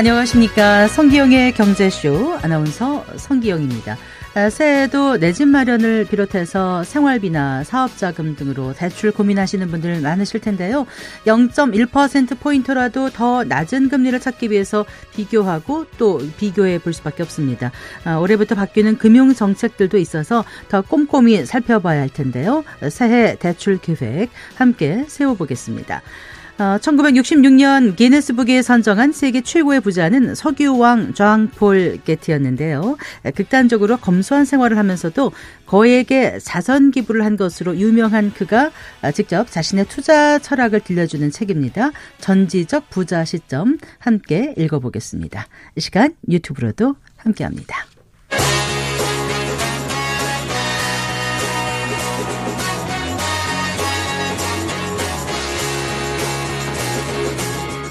안녕하십니까. 성기영의 경제쇼 아나운서 성기영입니다. 아, 새해에도 내 집 마련을 비롯해서 생활비나 사업자금 등으로 대출 고민하시는 분들 많으실 텐데요. 0.1%포인트라도 더 낮은 금리를 찾기 위해서 비교하고 또 비교해 볼 수밖에 없습니다. 아, 올해부터 바뀌는 금융 정책들도 있어서 더 꼼꼼히 살펴봐야 할 텐데요. 새해 대출 계획 함께 세워보겠습니다. 1966년 어, 기네스북에 선정한 세계 최고의 부자는 석유왕 좌앙폴 게티였는데요. 극단적으로 검소한 생활을 하면서도 거액의 자선 기부를 한 것으로 유명한 그가 직접 자신의 투자 철학을 들려주는 책입니다. 전지적 부자 시점 함께 읽어보겠습니다. 이 시간 유튜브로도 함께합니다.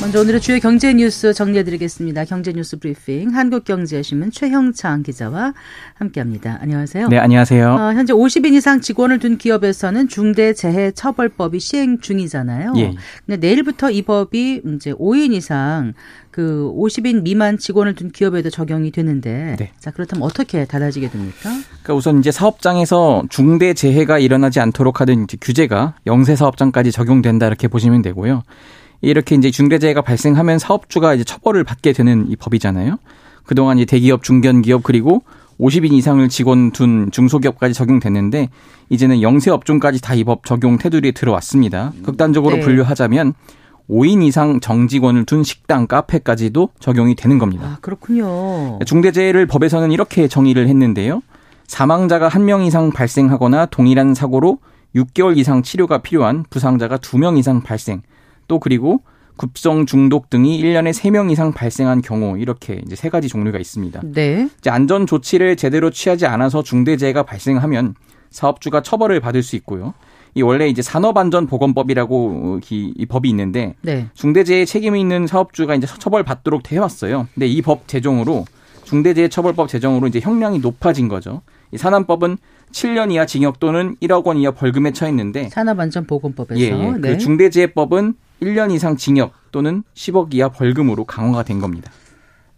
먼저 오늘의 주요 경제 뉴스 정리해드리겠습니다. 경제 뉴스 브리핑 한국경제신문 최형창 기자와 함께합니다. 안녕하세요. 네, 안녕하세요. 어, 현재 50인 이상 직원을 둔 기업에서는 중대재해처벌법이 시행 중이잖아요. 예. 근데 내일부터 이 법이 이제 5인 이상 그 50인 미만 직원을 둔 기업에도 적용이 되는데 네. 자 그렇다면 어떻게 달라지게 됩니까? 그러니까 우선 이제 사업장에서 중대 재해가 일어나지 않도록 하는 규제가 영세 사업장까지 적용된다 이렇게 보시면 되고요. 이렇게 이제 중대재해가 발생하면 사업주가 이제 처벌을 받게 되는 이 법이잖아요. 그동안 이제 대기업, 중견기업 그리고 50인 이상을 직원 둔 중소기업까지 적용됐는데 이제는 영세 업종까지 다 이 법 적용 테두리에 들어왔습니다. 극단적으로 네. 분류하자면 5인 이상 정직원을 둔 식당, 카페까지도 적용이 되는 겁니다. 아, 그렇군요. 중대재해를 법에서는 이렇게 정의를 했는데요. 사망자가 한명 이상 발생하거나 동일한 사고로 6개월 이상 치료가 필요한 부상자가 2명 이상 발생, 또 그리고 급성 중독 등이 1년에 3명 이상 발생한 경우 이렇게 이제 세 가지 종류가 있습니다. 네. 이제 안전 조치를 제대로 취하지 않아서 중대재해가 발생하면 사업주가 처벌을 받을 수 있고요. 이 원래 이제 산업안전보건법이라고 이, 이 법이 있는데 네. 중대재해 책임이 있는 사업주가 이제 처벌 받도록 되어 왔어요. 근데 이 법 제정으로 중대재해처벌법 제정으로 이제 형량이 높아진 거죠. 이 산안법은 7년 이하 징역 또는 1억 원 이하 벌금에 처했는데 산업안전보건법에서 예, 예. 그 네. 그 중대재해법은 1년 이상 징역 또는 10억 이하 벌금으로 강화가 된 겁니다.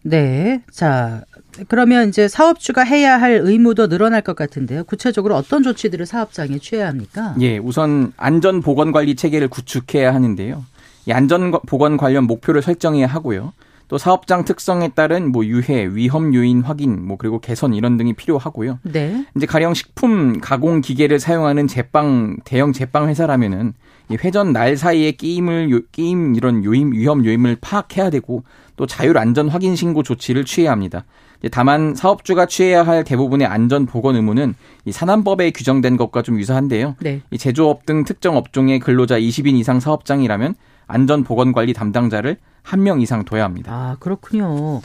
네. 자, 그러면 이제 사업주가 해야 할 의무도 늘어날 것 같은데요. 구체적으로 어떤 조치들을 사업장에 취해야 합니까? 예, 우선 안전 보건 관리 체계를 구축해야 하는데요. 이 안전 보건 관련 목표를 설정해야 하고요. 또 사업장 특성에 따른 뭐 유해, 위험 요인 확인, 뭐 그리고 개선 이런 등이 필요하고요. 네. 이제 가령 식품 가공 기계를 사용하는 제빵 대형 제빵 회사라면은 이 회전 날 사이에 끼임을 요, 끼임 이런 요임 위험 요임을 파악해야 되고 또 자율 안전 확인 신고 조치를 취해야 합니다. 다만 사업주가 취해야 할 대부분의 안전 보건 의무는 이 산안법에 규정된 것과 좀 유사한데요. 네. 이 제조업 등 특정 업종의 근로자 20인 이상 사업장이라면 안전 보건 관리 담당자를 한 명 이상 둬야 합니다. 아, 그렇군요.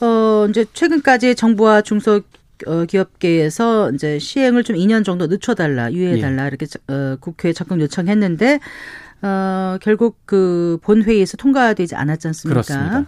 어, 이제 최근까지 정부와 중소 어, 기업계에서 이제 시행을 좀 2년 정도 늦춰달라, 유예해달라, 예. 이렇게 어, 국회에 적극 요청했는데, 어, 결국 그 본회의에서 통과되지 않았지 않습니까? 그렇습니다.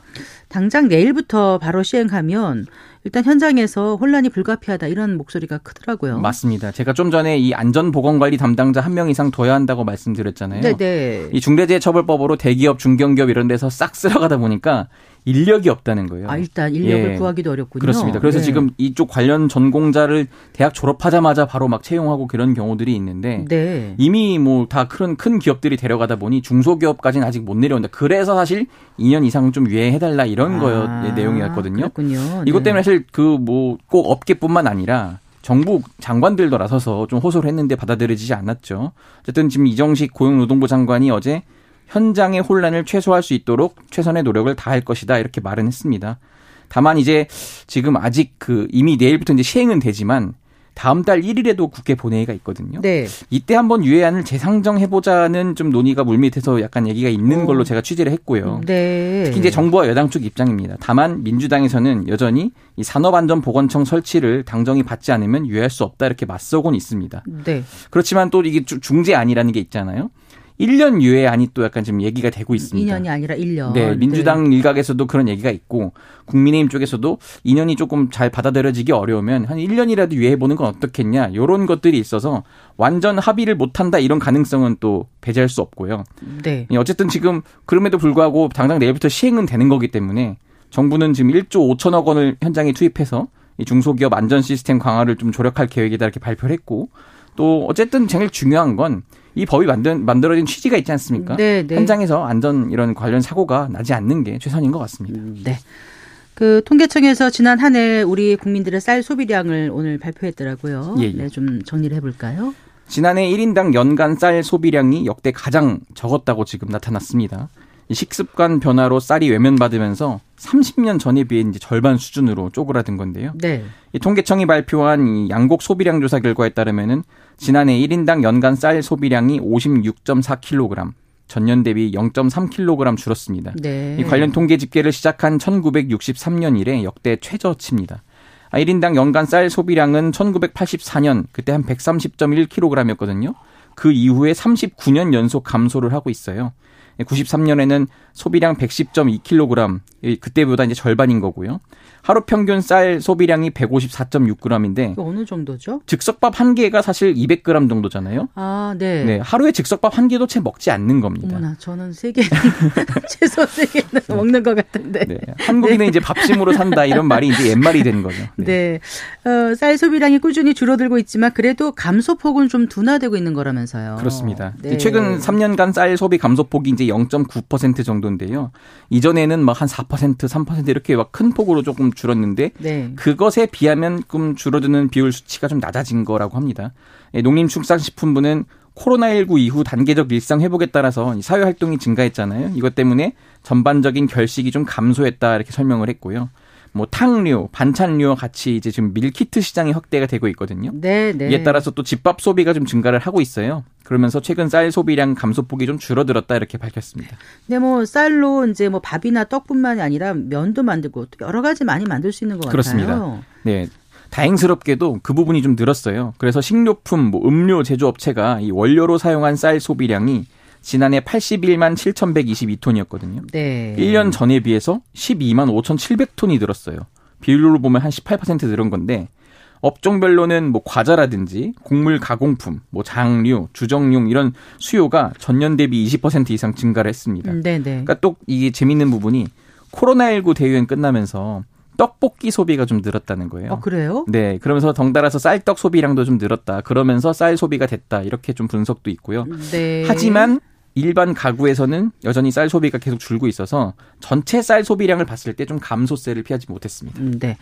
당장 내일부터 바로 시행하면 일단 현장에서 혼란이 불가피하다 이런 목소리가 크더라고요. 맞습니다. 제가 좀 전에 이 안전보건관리 담당자 한 명 이상 둬야 한다고 말씀드렸잖아요. 네네. 네. 이 중대재해처벌법으로 대기업, 중견기업 이런 데서 싹 쓸어가다 보니까 인력이 없다는 거예요. 아, 일단 인력을 예. 구하기도 어렵군요. 그렇습니다. 그래서 네. 지금 이쪽 관련 전공자를 대학 졸업하자마자 바로 막 채용하고 그런 경우들이 있는데 네. 이미 뭐 다 큰 큰 기업들이 데려가다 보니 중소기업까지는 아직 못 내려온다. 그래서 사실 2년 이상 좀 유예해 달라 이런 아, 거의 내용이었거든요. 그렇군요. 이것 네. 때문에 사실 그 뭐 꼭 업계뿐만 아니라 정부 장관들도 나서서 좀 호소를 했는데 받아들여지지 않았죠. 어쨌든 지금 이정식 고용노동부 장관이 어제 현장의 혼란을 최소화할 수 있도록 최선의 노력을 다할 것이다 이렇게 말은 했습니다. 다만 이제 지금 아직 그 이미 내일부터 이제 시행은 되지만 다음 달 1일에도 국회 본회의가 있거든요. 네. 이때 한번 유예안을 재상정해 보자는 좀 논의가 물밑에서 약간 얘기가 있는 어. 걸로 제가 취재를 했고요. 네. 특히 이제 정부와 여당 쪽 입장입니다. 다만 민주당에서는 여전히 이 산업안전보건청 설치를 당정이 받지 않으면 유예할 수 없다 이렇게 맞서곤 있습니다. 네. 그렇지만 또 이게 중재안이라는 게 있잖아요. 1년 유예안이 또 약간 지금 얘기가 되고 있습니다. 2년이 아니라 1년. 네, 민주당 네. 일각에서도 그런 얘기가 있고 국민의힘 쪽에서도 2년이 조금 잘 받아들여지기 어려우면 한 1년이라도 유예해 보는 건 어떻겠냐. 이런 것들이 있어서 완전 합의를 못 한다 이런 가능성은 또 배제할 수 없고요. 네. 어쨌든 지금 그럼에도 불구하고 당장 내일부터 시행은 되는 거기 때문에 정부는 지금 1조 5천억 원을 현장에 투입해서 이 중소기업 안전 시스템 강화를 좀 조력할 계획이다 이렇게 발표를 했고 또 어쨌든 제일 중요한 건 이 법이 만든 만들어진 취지가 있지 않습니까? 네, 네. 현장에서 안전 이런 관련 사고가 나지 않는 게 최선인 것 같습니다. 음, 네. 그 통계청에서 지난 한 해 우리 국민들의 쌀 소비량을 오늘 발표했더라고요. 예, 예. 네, 좀 정리를 해볼까요? 지난해 1인당 연간 쌀 소비량이 역대 가장 적었다고 지금 나타났습니다. 식습관 변화로 쌀이 외면받으면서 30년 전에 비해 이제 절반 수준으로 쪼그라든 건데요. 네. 이 통계청이 발표한 이 양곡 소비량 조사 결과에 따르면은 지난해 1인당 연간 쌀 소비량이 56.4kg, 전년 대비 0.3kg 줄었습니다. 네. 이 관련 통계 집계를 시작한 1963년 이래 역대 최저치입니다. 1인당 아, 연간 쌀 소비량은 1984년 그때 한 130.1kg이었거든요. 그 이후에 39년 연속 감소를 하고 있어요. 93년에는 소비량 110.2kg, 그때보다 이제 절반인 거고요. 하루 평균 쌀 소비량이 154.6g인데 어느 정도죠? 즉석밥 한 개가 사실 200g 정도잖아요. 아, 네. 네, 하루에 즉석밥 한 개도 채 먹지 않는 겁니다. 어머나, 저는 세 개, 최소 세 개는 네. 먹는 것 같은데. 네. 한국인은 네. 이제 밥심으로 산다 이런 말이 이제 옛말이 된 거죠. 네. 네. 어, 쌀 소비량이 꾸준히 줄어들고 있지만 그래도 감소폭은 좀 둔화되고 있는 거라면서요. 그렇습니다. 네. 최근 3년간 쌀 소비 감소폭이 이제 0.9% 정도 인데요. 이전에는 막 한 4%, 3% 이렇게 막 큰 폭으로 조금 줄었는데 네. 그것에 비하면 좀 줄어드는 비율 수치가 좀 낮아진 거라고 합니다. 예, 농림축산식품부는 코로나19 이후 단계적 일상 회복에 따라서 사회 활동이 증가했잖아요. 이것 때문에 전반적인 결식이 좀 감소했다 이렇게 설명을 했고요. 뭐 탕류, 반찬류와 같이 이제 지금 밀키트 시장이 확대가 되고 있거든요. 네, 네. 이에 따라서 또 집밥 소비가 좀 증가를 하고 있어요. 그러면서 최근 쌀 소비량 감소폭이 좀 줄어들었다 이렇게 밝혔습니다. 네, 뭐 쌀로 이제 뭐 밥이나 떡뿐만이 아니라 면도 만들고 여러 가지 많이 만들 수 있는 것 그렇습니다. 같아요. 네. 다행스럽게도 그 부분이 좀 늘었어요. 그래서 식료품, 뭐 음료 제조업체가 이 원료로 사용한 쌀 소비량이 지난해 81만 7,122톤이었거든요. 네. 1년 전에 비해서 12만 5,700톤이 늘었어요. 비율로 보면 한 18% 늘은 건데 업종별로는 뭐 과자라든지 곡물 가공품, 뭐 장류, 주정용 이런 수요가 전년 대비 20% 이상 증가를 했습니다. 네네. 네. 그러니까 또 이게 재밌는 부분이 코로나19 대유행 끝나면서 떡볶이 소비가 좀 늘었다는 거예요. 어, 그래요? 네. 그러면서 덩달아서 쌀떡 소비량도 좀 늘었다. 그러면서 쌀 소비가 됐다. 이렇게 좀 분석도 있고요. 네. 하지만 일반 가구에서는 여전히 쌀 소비가 계속 줄고 있어서 전체 쌀 소비량을 봤을 때 좀 감소세를 피하지 못했습니다. 음, 네.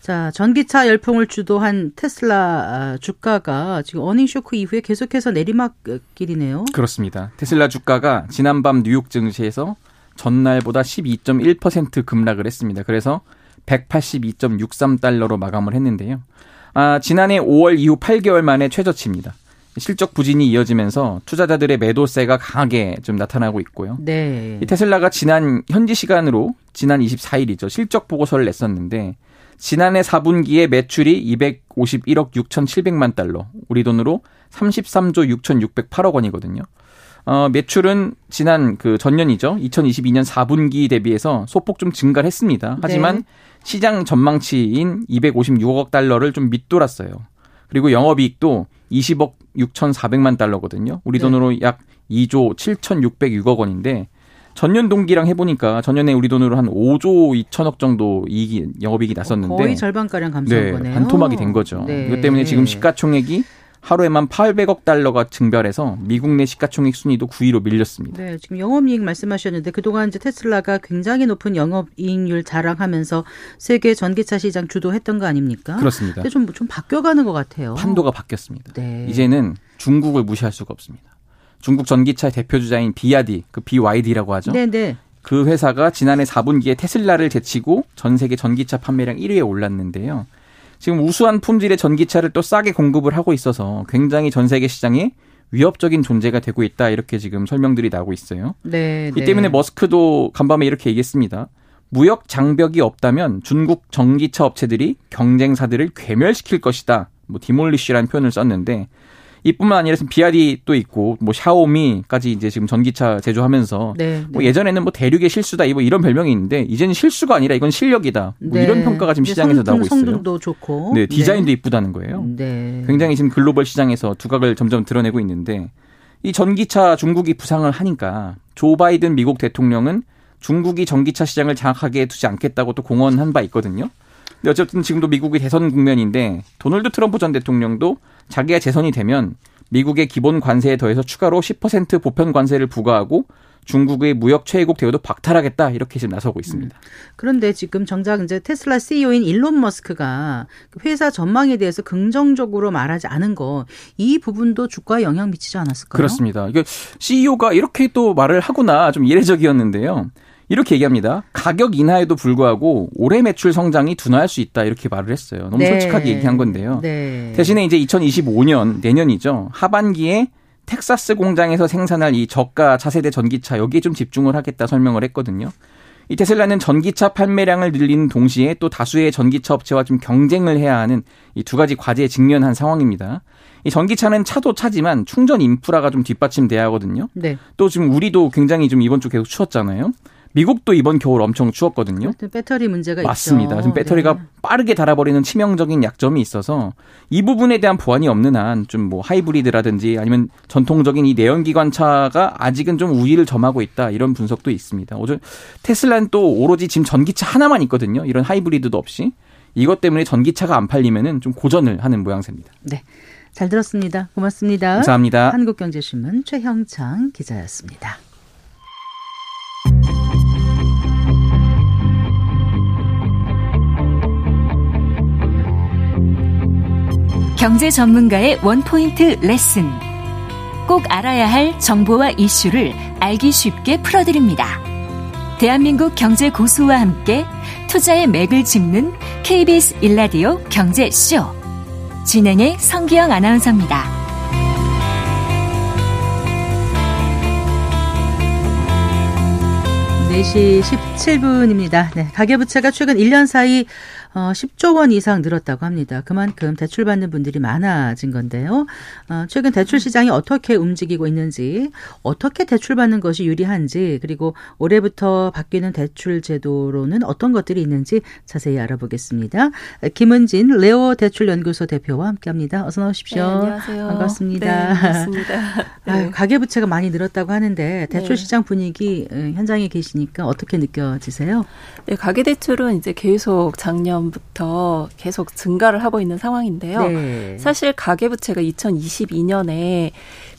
자, 전기차 열풍을 주도한 테슬라 아, 주가가 지금 어닝 쇼크 이후에 계속해서 내리막길이네요. 그렇습니다. 테슬라 주가가 지난밤 뉴욕 증시에서 전날보다 12.1% 급락을 했습니다. 그래서 182.63달러로 마감을 했는데요. 아, 지난해 5월 이후 8개월 만에 최저치입니다. 실적 부진이 이어지면서 투자자들의 매도세가 강하게 좀 나타나고 있고요. 네. 이 테슬라가 지난 현지 시간으로 지난 24일이죠. 실적 보고서를 냈었는데 지난해 4분기에 매출이 251억 6,700만 달러, 우리 돈으로 33조 6,608억 원이거든요. 어, 매출은 지난 그 전년이죠. 2022년 4분기 대비해서 소폭 좀 증가를 했습니다. 하지만 네. 시장 전망치인 256억 달러를 좀 밑돌았어요. 그리고 영업이익도 20억 6,400만 달러거든요. 우리 네. 돈으로 네. 약 2조 7,606억 원인데 전년 동기랑 해보니까 전년에 우리 돈으로 한 5조 2천억 정도 이익이 영업이익이 났었는데 거의 절반가량 감소한 네, 거네요. 반토막이 된 거죠. 네. 이것 때문에 지금 시가총액이 하루에만 800억 달러가 증발해서 미국 내 시가총액 순위도 9위로 밀렸습니다. 네, 지금 영업이익 말씀하셨는데 그동안 이제 테슬라가 굉장히 높은 영업이익률 자랑하면서 세계 전기차 시장 주도했던 거 아닙니까? 그렇습니다. 좀, 좀 바뀌어가는 것 같아요. 판도가 바뀌었습니다. 네. 이제는 중국을 무시할 수가 없습니다. 중국 전기차 대표 주자인 비아디, 그 BYD라고 하죠. 네, 네. 그 회사가 지난해 4분기에 테슬라를 제치고 전 세계 전기차 판매량 1위에 올랐는데요. 지금 우수한 품질의 전기차를 또 싸게 공급을 하고 있어서 굉장히 전 세계 시장에 위협적인 존재가 되고 있다 이렇게 지금 설명들이 나오고 있어요. 네. 이 네. 때문에 머스크도 간밤에 이렇게 얘기했습니다. 무역 장벽이 없다면 중국 전기차 업체들이 경쟁사들을 괴멸시킬 것이다. 뭐 디몰리쉬라는 표현을 썼는데 이뿐만 아니라 지금 비아디도 있고 뭐 샤오미까지 이제 지금 전기차 제조하면서 네, 뭐 네. 예전에는 뭐 대륙의 실수다 뭐 이런 별명이 있는데 이제는 실수가 아니라 이건 실력이다. 뭐 네. 이런 평가가 지금 시장에서 나오고 있어요. 성능도 좋고. 네, 디자인도 네. 이쁘다는 거예요. 네. 굉장히 지금 글로벌 시장에서 두각을 점점 드러내고 있는데 이 전기차 중국이 부상을 하니까 조 바이든 미국 대통령은 중국이 전기차 시장을 장악하게 두지 않겠다고 또 공언한 바 있거든요. 근데 어쨌든 지금도 미국의 대선 국면인데 도널드 트럼프 전 대통령도 자기가 재선이 되면 미국의 기본 관세에 더해서 추가로 10% 보편 관세를 부과하고 중국의 무역 최애국 대우도 박탈하겠다 이렇게 지금 나서고 있습니다. 음. 그런데 지금 정작 이제 테슬라 CEO인 일론 머스크가 회사 전망에 대해서 긍정적으로 말하지 않은 거 이 부분도 주가에 영향 미치지 않았을까요? 그렇습니다. 이게 CEO가 이렇게 또 말을 하구나 좀 이례적이었는데요. 이렇게 얘기합니다. 가격 인하에도 불구하고 올해 매출 성장이 둔화할 수 있다 이렇게 말을 했어요. 너무 네. 솔직하게 얘기한 건데요. 네. 대신에 이제 2025년 내년이죠. 하반기에 텍사스 공장에서 생산할 이 저가 차세대 전기차 여기에 좀 집중을 하겠다 설명을 했거든요. 이 테슬라는 전기차 판매량을 늘리는 동시에 또 다수의 전기차 업체와 좀 경쟁을 해야 하는 이 두 가지 과제에 직면한 상황입니다. 이 전기차는 차도 차지만 충전 인프라가 좀 뒷받침돼야 하거든요. 네. 또 지금 우리도 굉장히 좀 이번 주 계속 추웠잖아요. 미국도 이번 겨울 엄청 추웠거든요. 배터리 문제가 맞습니다. 있죠. 지금 배터리가 네. 빠르게 닳아버리는 치명적인 약점이 있어서 이 부분에 대한 보완이 없는 한 좀 뭐 하이브리드라든지 아니면 전통적인 이 내연기관차가 아직은 좀 우위를 점하고 있다 이런 분석도 있습니다. 오늘 테슬라는 또 오로지 지금 전기차 하나만 있거든요. 이런 하이브리드도 없이 이것 때문에 전기차가 안 팔리면은 좀 고전을 하는 모양새입니다. 네. 잘 들었습니다. 고맙습니다. 감사합니다. 한국경제신문 최형창 기자였습니다. 경제 전문가의 원포인트 레슨. 꼭 알아야 할 정보와 이슈를 알기 쉽게 풀어드립니다. 대한민국 경제 고수와 함께 투자의 맥을 짚는 KBS 일라디오 경제쇼. 진행의 성기영 아나운서입니다. 네시 17분입니다. 네, 가계부채가 최근 1년 사이 어, 10조 원 이상 늘었다고 합니다. 그만큼 대출받는 분들이 많아진 건데요. 어, 최근 대출 시장이 어떻게 움직이고 있는지, 어떻게 대출받는 것이 유리한지, 그리고 올해부터 바뀌는 대출 제도로는 어떤 것들이 있는지 자세히 알아보겠습니다. 김은진 레오 대출연구소 대표와 함께합니다. 어서 나오십시오. 네, 안녕하세요. 반갑습니다. 네, 반갑습니다. 네. 아유, 가계부채가 많이 늘었다고 하는데 대출 네. 시장 분위기 어, 현장에 계시니까 어떻게 느껴지세요? 네, 가계대출은 이제 계속 작년 전부터 계속 증가를 하고 있는 상황인데요. 네. 사실 가계부채가 2022년에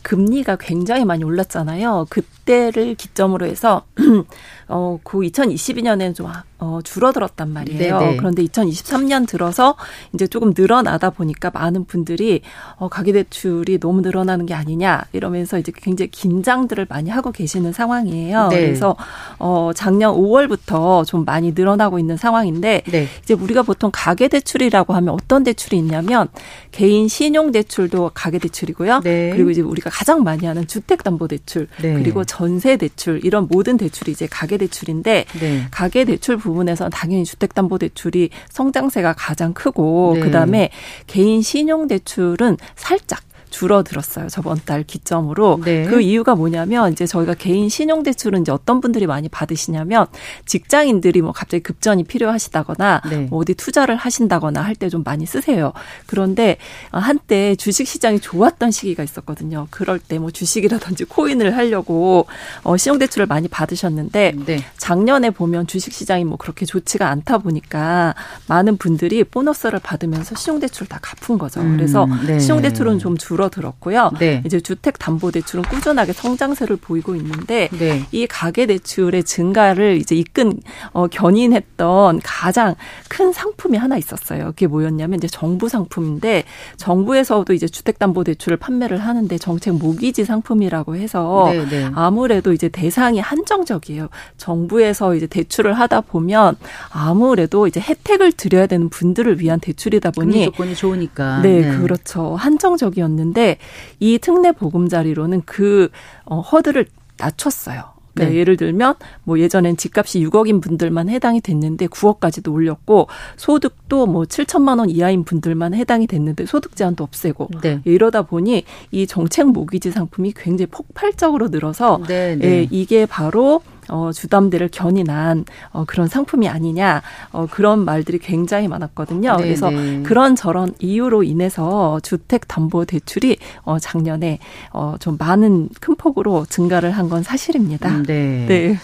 금리가 굉장히 많이 올랐잖아요. 그때를 기점으로 해서 어, 그 2022년에는 좀 어, 줄어들었단 말이에요. 네네. 그런데 2023년 들어서 이제 조금 늘어나다 보니까 많은 분들이 어, 가계대출이 너무 늘어나는 게 아니냐 이러면서 이제 굉장히 긴장들을 많이 하고 계시는 상황이에요. 네. 그래서 어, 작년 5월부터 좀 많이 늘어나고 있는 상황인데 네. 이제 우리가 보통 가계대출이라고 하면 어떤 대출이 있냐면 개인 신용대출도 가계대출이고요. 네. 그리고 이제 우리가 가장 많이 하는 주택담보대출 네. 그리고 전세대출 이런 모든 대출이 이제 가계대출인데 네. 가계대출 부분에서는 당연히 주택담보대출이 성장세가 가장 크고 네. 그다음에 개인 신용대출은 살짝 줄어들었어요. 저번 달 기점으로. 네. 그 이유가 뭐냐면 이제 저희가 개인 신용 대출은 이제 어떤 분들이 많이 받으시냐면 직장인들이 뭐 갑자기 급전이 필요하시다거나 네. 뭐 어디 투자를 하신다거나 할 때 좀 많이 쓰세요. 그런데 한때 주식 시장이 좋았던 시기가 있었거든요. 그럴 때 뭐 주식이라든지 코인을 하려고 어 신용 대출을 많이 받으셨는데 네. 작년에 보면 주식 시장이 뭐 그렇게 좋지가 않다 보니까 많은 분들이 보너스를 받으면서 신용 대출을 다 갚은 거죠. 그래서 음, 네. 신용 대출은 좀 줄어 줄어들었고요. 네. 이제 주택 담보 대출은 꾸준하게 성장세를 보이고 있는데 네. 이 가계 대출의 증가를 이제 이끈 어, 견인했던 가장 큰 상품이 하나 있었어요. 그게 뭐였냐면 이제 정부 상품인데 정부에서도 이제 주택 담보 대출을 판매를 하는데 정책 모기지 상품이라고 해서 네, 네. 아무래도 이제 대상이 한정적이에요. 정부에서 이제 대출을 하다 보면 아무래도 이제 혜택을 드려야 되는 분들을 위한 대출이다 보니 조건이 좋으니까 네, 네. 그렇죠. 한정적이었는데 있는데 이 특례 보금자리로는 그 어, 허들을 낮췄어요. 그러니까 네. 예를 들면 뭐 예전엔 집값이 6억인 분들만 해당이 됐는데 9억까지도 올렸고 소득도 뭐 7천만 원 이하인 분들만 해당이 됐는데 소득 제한도 없애고 네. 이러다 보니 이 정책 모기지 상품이 굉장히 폭발적으로 늘어서 네, 네. 예, 이게 바로 어, 주담대를 견인한 어, 그런 상품이 아니냐 어, 그런 말들이 굉장히 많았거든요. 네네. 그래서 네. 그런 저런 이유로 인해서 주택 담보 대출이 어, 작년에 어, 좀 많은 큰 폭으로 증가를 한 건 사실입니다. 음, 네. 네.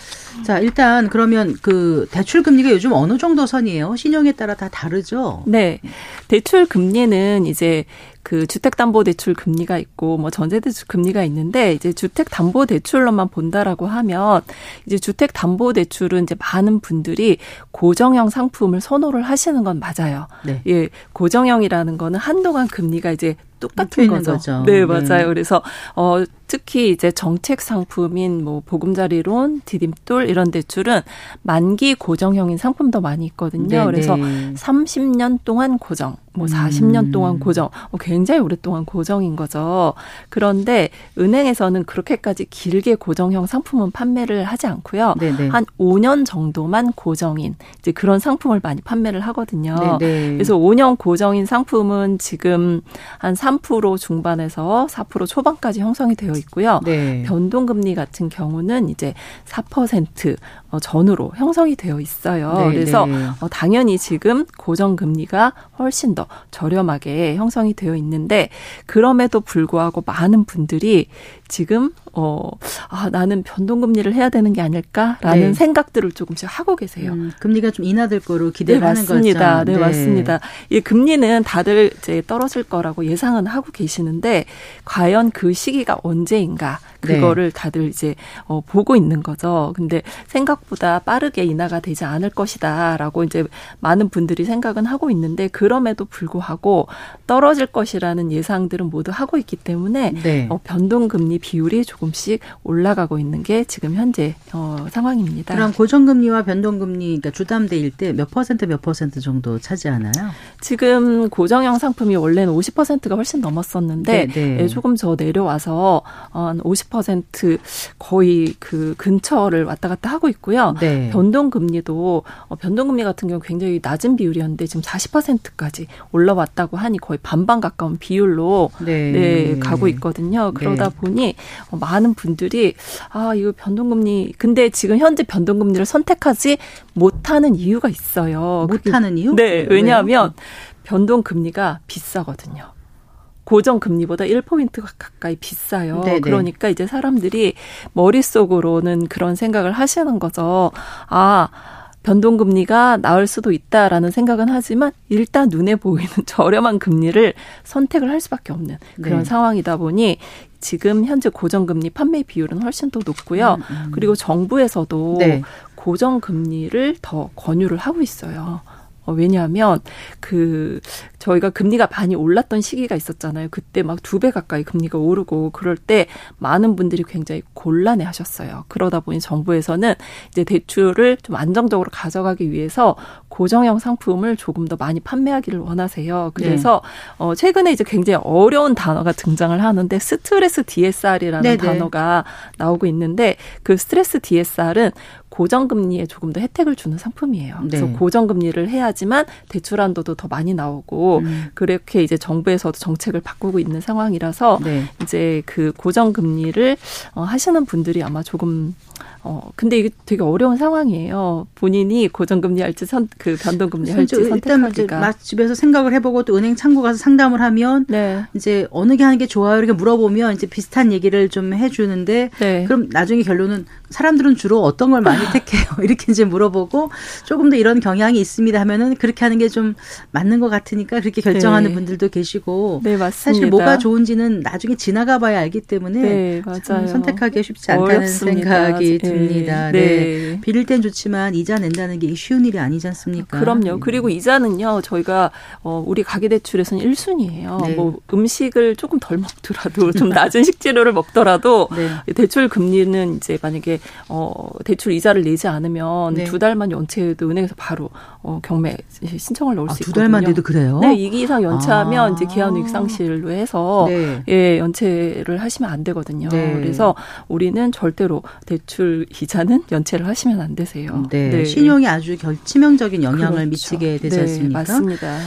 자, 일단 그러면 그 대출 금리가 요즘 어느 정도 선이에요? 신용에 따라 다 다르죠? 네. 대출 금리는 이제 그 주택담보대출 금리가 있고 뭐 전세대출 금리가 있는데 이제 주택담보대출로만 본다라고 하면 이제 주택담보대출은 이제 많은 분들이 고정형 상품을 선호를 하시는 건 맞아요. 네. 예, 고정형이라는 거는 한동안 금리가 이제 똑같은 거죠. 거죠. 네, 맞아요. 네. 그래서 어 특히 이제 정책 상품인 뭐 보금자리론, 디딤돌 이런 대출은 만기 고정형인 상품도 많이 있거든요. 네, 그래서 네. 30년 동안 고정, 뭐 40년 음. 동안 고정, 뭐 굉장히 오랫동안 고정인 거죠. 그런데 은행에서는 그렇게까지 길게 고정형 상품은 판매를 하지 않고요. 네네. 네. 한 5년 정도만 고정인 이제 그런 상품을 많이 판매를 하거든요. 네네. 네. 그래서 5년 고정인 상품은 지금 한 3% 중반에서 4% 초반까지 형성이 되어 있고요. 네. 변동금리 같은 경우는 이제 4% 어, 전후로 형성이 되어 있어요. 네, 그래서 네. 어, 당연히 지금 고정금리가 훨씬 더 저렴하게 형성이 되어 있는데 그럼에도 불구하고 많은 분들이 지금 어, 아, 나는 변동금리를 해야 되는 게 아닐까라는 네. 생각들을 조금씩 하고 계세요. 음, 금리가 좀 인하될 거로 기대를 네, 하는 맞습니다. 거죠. 네, 네, 맞습니다. 이 금리는 다들 이제 떨어질 거라고 예상은 하고 계시는데 과연 그 시기가 언제인가 그거를 네. 다들 이제 어, 보고 있는 거죠. 근데 생각보다 빠르게 인하가 되지 않을 것이다라고 이제 많은 분들이 생각은 하고 있는데 그럼에도 불구하고 떨어질 것이라는 예상들은 모두 하고 있기 때문에 네. 어, 변동금리 비율이 조금씩 올라가고 있는 게 지금 현재 어, 상황입니다. 그럼 고정금리와 변동금리 그러니까 주담대일 때 몇 퍼센트 몇 퍼센트 정도 차지하나요? 지금 고정형 상품이 원래는 50%가 훨씬 넘었었는데 네, 네. 예, 조금 더 내려와서 한 50% 4% 거의 그 근처를 왔다 갔다 하고 있고요. 네. 변동금리도 어, 변동금리 같은 경우 굉장히 낮은 비율이었는데 지금 40%까지 올라왔다고 하니 거의 반반 가까운 비율로 네, 네 가고 있거든요. 그러다 네. 보니 어, 많은 분들이 아 이거 변동금리 근데 지금 현재 변동금리를 선택하지 못하는 이유가 있어요. 못하는 이유? 네, 왜냐하면 변동금리가 비싸거든요. 고정 금리보다 1포인트 가까이 비싸요. 네네. 그러니까 이제 사람들이 머릿속으로는 그런 생각을 하시는 거죠. 아, 변동금리가 나을 수도 있다라는 생각은 하지만 일단 눈에 보이는 저렴한 금리를 선택을 할 수밖에 없는 그런 네. 상황이다 보니 지금 현재 고정금리 판매 비율은 훨씬 더 높고요. 음, 음. 그리고 정부에서도 네. 고정금리를 더 권유를 하고 있어요. 어, 왜냐하면 그 저희가 금리가 많이 올랐던 시기가 있었잖아요. 그때 막 두 배 가까이 금리가 오르고 그럴 때 많은 분들이 굉장히 곤란해 하셨어요. 그러다 보니 정부에서는 이제 대출을 좀 안정적으로 가져가기 위해서 고정형 상품을 조금 더 많이 판매하기를 원하세요. 그래서 네. 어 최근에 이제 굉장히 어려운 단어가 등장을 하는데 스트레스 DSR이라는 네네. 단어가 나오고 있는데 그 스트레스 DSR은 고정금리에 조금 더 혜택을 주는 상품이에요. 네. 그래서 고정금리를 해야지만 대출 한도도 더 많이 나오고 음. 그렇게 이제 정부에서도 정책을 바꾸고 있는 상황이라서 네. 이제 그 고정금리를 어, 하시는 분들이 아마 조금 어, 근데 이게 되게 어려운 상황이에요. 본인이 고정금리 할지 선, 그 변동금리 할지 선택하기가. 일단 집에서 생각을 해보고 또 은행 창구 가서 상담을 하면 네. 이제 어느 게 하는 게 좋아요 이렇게 물어보면 이제 비슷한 얘기를 좀 해주는데 네. 그럼 나중에 결론은 사람들은 주로 어떤 걸 많이 택해요 이렇게 이제 물어보고 조금 더 이런 경향이 있습니다 하면은 그렇게 하는 게 좀 맞는 것 같으니까 그렇게 결정하는 네. 분들도 계시고 네, 맞습니다. 사실 뭐가 좋은지는 나중에 지나가봐야 알기 때문에 네, 맞아요. 선택하기 쉽지 않다는 어렵습니다. 생각이 듭니다. 듭니다. 네. 네. 빌릴 땐 좋지만 이자 낸다는 게 쉬운 일이 아니지 않습니까? 그럼요. 그리고 이자는요. 저희가 어 우리 가계 대출에서는 1순위예요. 네. 뭐 음식을 조금 덜 먹더라도 좀 낮은 식재료를 먹더라도 네. 대출 금리는 이제 만약에 어 대출 이자를 내지 않으면 네. 두 달만 연체해도 은행에서 바로 어 경매 신청을 넣을 아, 수 있거든요. 두 달만 돼도 그래요? 네, 이기 이상 연체하면 아. 이제 기한이익 상실로 해서 네. 예, 연체를 하시면 안 되거든요. 네. 그래서 우리는 절대로 대출 이자는 연체를 하시면 안 되세요. 네. 네. 신용이 아주 결, 치명적인 영향을 그렇죠. 미치게 되지 네, 않습니까? 맞습니다.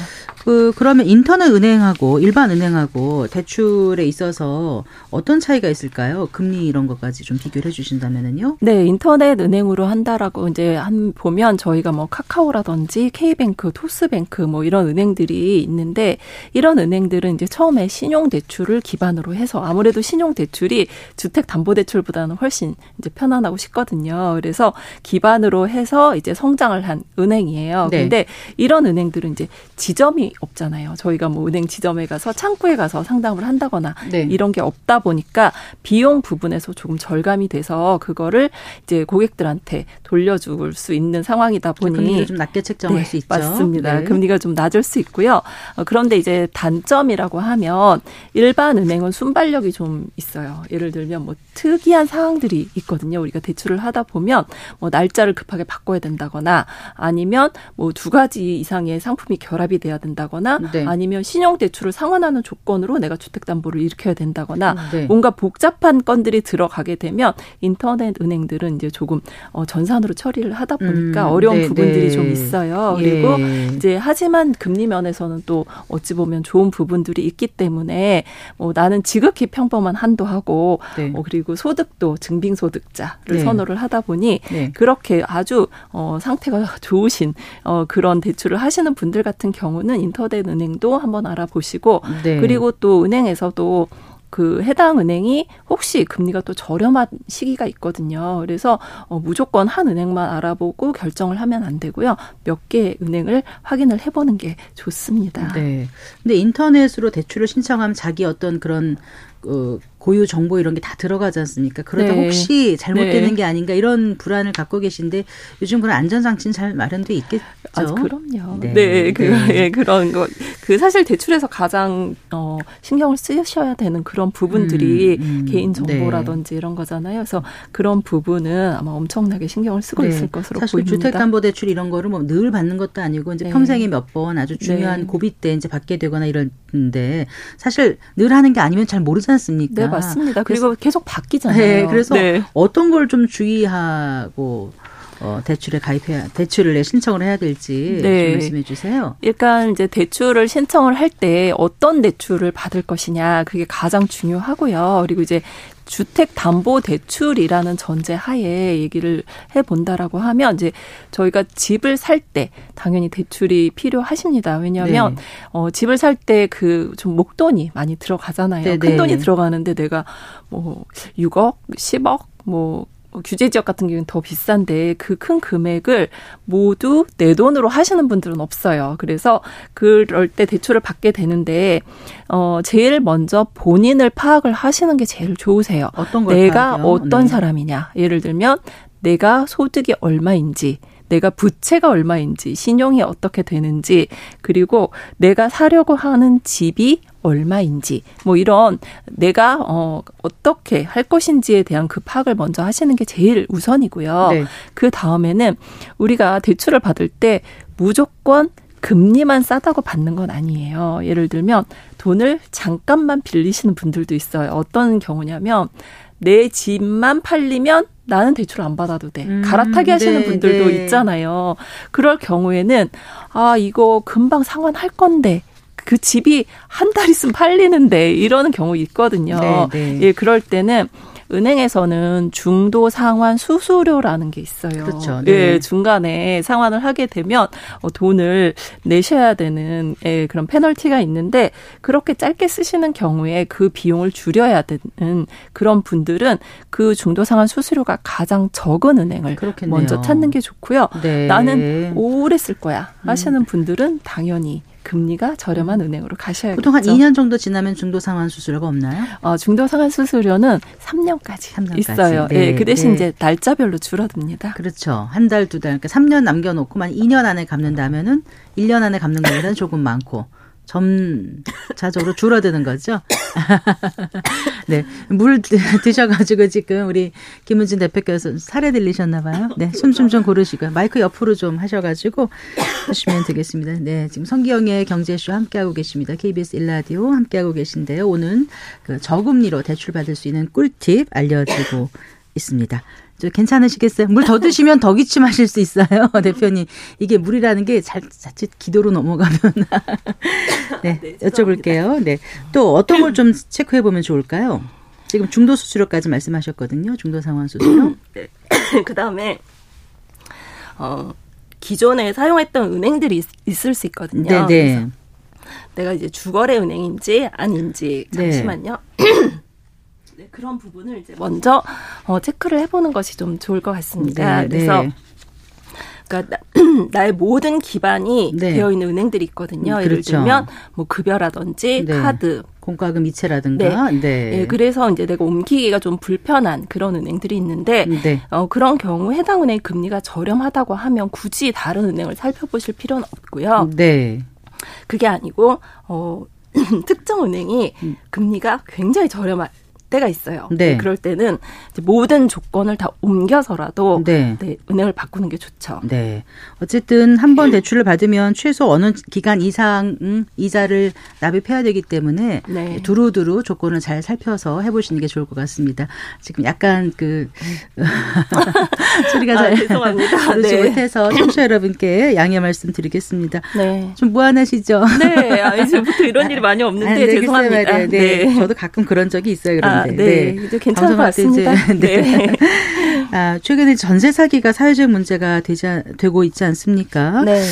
그 그러면 인터넷 은행하고 일반 은행하고 대출에 있어서 어떤 차이가 있을까요? 금리 이런 것까지 좀 비교를 해주신다면은요. 네, 인터넷 은행으로 한다라고 이제 한 보면 저희가 뭐 카카오라든지 K뱅크, 토스뱅크 뭐 이런 은행들이 있는데 이런 은행들은 이제 처음에 신용 대출을 기반으로 해서 아무래도 신용 대출이 주택 담보 대출보다는 훨씬 이제 편안하고 쉽거든요. 그래서 기반으로 해서 이제 성장을 한 은행이에요. 네. 근데 이런 은행들은 이제 지점이 없잖아요. 저희가 뭐 은행 지점에 가서 창구에 가서 상담을 한다거나 네. 이런 게 없다 보니까 비용 부분에서 조금 절감이 돼서 그거를 이제 고객들한테 돌려줄 수 있는 상황이다 보니 금리를 좀 낮게 책정할 네, 수 있죠. 맞습니다. 네. 금리가 좀 낮을 수 있고요. 어, 그런데 이제 단점이라고 하면 일반 은행은 순발력이 좀 있어요. 예를 들면 뭐 특이한 상황들이 있거든요. 우리가 대출을 하다 보면 뭐 날짜를 급하게 바꿔야 된다거나 아니면 뭐 두 가지 이상의 상품이 결합이 돼야 된다. 된다거나 네. 아니면 신용 대출을 상환하는 조건으로 내가 주택 담보를 일으켜야 된다거나 네. 뭔가 복잡한 건들이 들어가게 되면 인터넷 은행들은 이제 조금 어 전산으로 처리를 하다 보니까 음, 어려운 네, 부분들이 좀 네. 있어요. 그리고 예. 이제 하지만 금리 면에서는 또 어찌 보면 좋은 부분들이 있기 때문에 뭐 나는 지극히 평범한 한도하고 네. 어 그리고 소득도 증빙소득자를 네. 선호를 하다 보니 그렇게 아주 어 상태가 좋으신 어 그런 대출을 하시는 분들 같은 경우는 인터넷 은행도 한번 알아보시고 네. 그리고 또 은행에서도 그 해당 은행이 혹시 금리가 또 저렴한 시기가 있거든요. 그래서 어, 무조건 한 은행만 알아보고 결정을 하면 안 되고요. 몇개 은행을 확인을 해보는 게 좋습니다. 네. 근데 인터넷으로 대출을 신청하면 자기 어떤 그런 그 고유 정보 이런 게 다 들어가지 않습니까? 그러다 네. 혹시 잘못되는 네. 게 아닌가 이런 불안을 갖고 계신데 요즘 그런 안전 장치는 잘 마련돼 있겠죠. 아, 그럼요. 네, 네, 그, 네. 예, 그런 거. 그 사실 대출에서 가장 어 신경을 쓰셔야 되는 그런 부분들이 음, 음, 개인 정보라든지 이런 거잖아요. 그래서 그런 부분은 아마 엄청나게 신경을 쓰고 네. 있을 것으로 사실 보입니다. 주택담보대출 이런 거를 뭐 늘 받는 것도 아니고 이제 평생에 몇 번 아주 중요한 고비 때 이제 받게 되거나 이런데 사실 늘 하는 게 아니면 잘 모르지 않습니까? 네, 맞습니다. 그리고 계속 바뀌잖아요. 네, 그래서 네. 어떤 걸 좀 주의하고 어, 대출에 가입해야 대출을 신청을 해야 될지 네. 말씀해 주세요. 일단 이제 대출을 신청을 할 때 어떤 대출을 받을 것이냐 그게 가장 중요하고요. 그리고 이제 주택 담보 대출이라는 전제 하에 얘기를 해 본다라고 하면 이제 저희가 집을 살 때 당연히 대출이 필요하십니다. 왜냐하면 네. 어 집을 살 때 그 좀 목돈이 많이 들어가잖아요. 큰 네. 돈이 들어가는데 내가 뭐 6억, 10억 뭐 규제 지역 같은 경우는 더 비싼데 그 큰 금액을 모두 내 돈으로 하시는 분들은 없어요. 그래서 그럴 때 대출을 받게 되는데 어 제일 먼저 본인을 파악을 하시는 게 제일 좋으세요. 어떤 걸 내가 파악해요? 어떤 네. 사람이냐. 예를 들면 내가 소득이 얼마인지 내가 부채가 얼마인지, 신용이 어떻게 되는지, 그리고 내가 사려고 하는 집이 얼마인지 뭐 이런 내가 어 어떻게 할 것인지에 대한 그 파악을 먼저 하시는 게 제일 우선이고요. 네. 그 다음에는 우리가 대출을 받을 때 무조건 금리만 싸다고 받는 건 아니에요. 예를 들면 돈을 잠깐만 빌리시는 분들도 있어요. 어떤 경우냐면 내 집만 팔리면 나는 대출 안 받아도 돼. 음, 갈아타기 하시는 네, 분들도 네. 있잖아요. 그럴 경우에는 아 이거 금방 상환할 건데 그 집이 한 달 있으면 팔리는데 이러는 경우 있거든요. 네, 네. 예, 그럴 때는 은행에서는 중도 상환 수수료라는 게 있어요. 그렇죠. 네. 예, 중간에 상환을 하게 되면 어, 돈을 내셔야 되는 예, 그런 페널티가 있는데 그렇게 짧게 쓰시는 경우에 그 비용을 줄여야 되는 그런 분들은 그 중도 상환 수수료가 가장 적은 은행을 그렇겠네요. 먼저 찾는 게 좋고요. 네. 나는 오래 쓸 거야 하시는 분들은 당연히 금리가 저렴한 은행으로 가셔야겠죠. 보통 한 2년 정도 지나면 중도 상환 수수료가 없나요? 어, 중도 상환 수수료는 3년까지, 3년까지. 있어요. 네. 네. 그 대신 네. 이제 날짜별로 줄어듭니다. 그렇죠. 한 달, 두 달. 그러니까 3년 남겨놓고 만 2년 안에 갚는다면은 1년 안에 갚는 것보다는 조금 많고 점차적으로 줄어드는 거죠. 네. 물 드셔가지고 지금 우리 김은진 대표께서 살에 들리셨나 봐요. 네. 숨좀 고르시고요. 마이크 옆으로 좀 하셔가지고 하시면 되겠습니다. 네. 지금 성기영의 경제쇼 함께하고 계십니다. KBS 일라디오 함께하고 계신데요. 오늘 그 저금리로 대출받을 수 있는 꿀팁 알려드리고 있습니다. 저 괜찮으시겠어요? 물 더 드시면 더 기침하실 수 있어요, 대표님. 이게 물이라는 게 잘, 자칫 기도로 넘어가면. 네, 네 여쭤볼게요. 네. 또 어떤 걸 좀 체크해 보면 좋을까요? 지금 중도 수수료까지 말씀하셨거든요. 중도 상환 수수료. 네. 그 다음에, 어, 기존에 사용했던 은행들이 있, 을수 있거든요. 네, 네. 내가 이제 주거래 은행인지 아닌지 네. 잠시만요. 네. 네, 그런 부분을 이제 먼저 어, 체크를 해보는 것이 좀 좋을 것 같습니다. 네, 그래서 네. 그러니까 나, 의 모든 기반이 네. 되어 있는 은행들이 있거든요. 음, 그렇죠. 예를 들면 뭐 급여라든지 네. 카드, 공과금 이체라든가. 네. 네. 네. 그래서 이제 내가 옮기기가 좀 불편한 그런 은행들이 있는데 네. 어, 그런 경우 해당 은행 금리가 저렴하다고 하면 굳이 다른 은행을 살펴보실 필요는 없고요. 네. 그게 아니고 어 특정 은행이 음. 금리가 굉장히 저렴한 때가 있어요. 네. 그럴 때는 모든 조건을 다 옮겨서라도 네. 네, 은행을 바꾸는 게 좋죠. 네. 어쨌든 한 번 대출을 받으면 최소 어느 기간 이상 음, 이자를 납입해야 되기 때문에 네. 두루두루 조건을 잘 살펴서 해보시는 게 좋을 것 같습니다. 지금 약간 그 소리가 잘 아, 죄송합니다. 네. 못해서 청취자 여러분께 양해 말씀드리겠습니다. 네. 좀 무안하시죠? 네. 아, 이제부터 이런 일이 많이 없는데 아, 네, 죄송합니다. 네. 네. 저도 가끔 그런 적이 있어요. 그런데. 아, 네. 네. 네. 이제 괜찮은 것 같습니다. 이제, 네. 네. 아, 최근에 전세 사기가 사회적 문제가 되지, 되고 있지 않습니까? 네.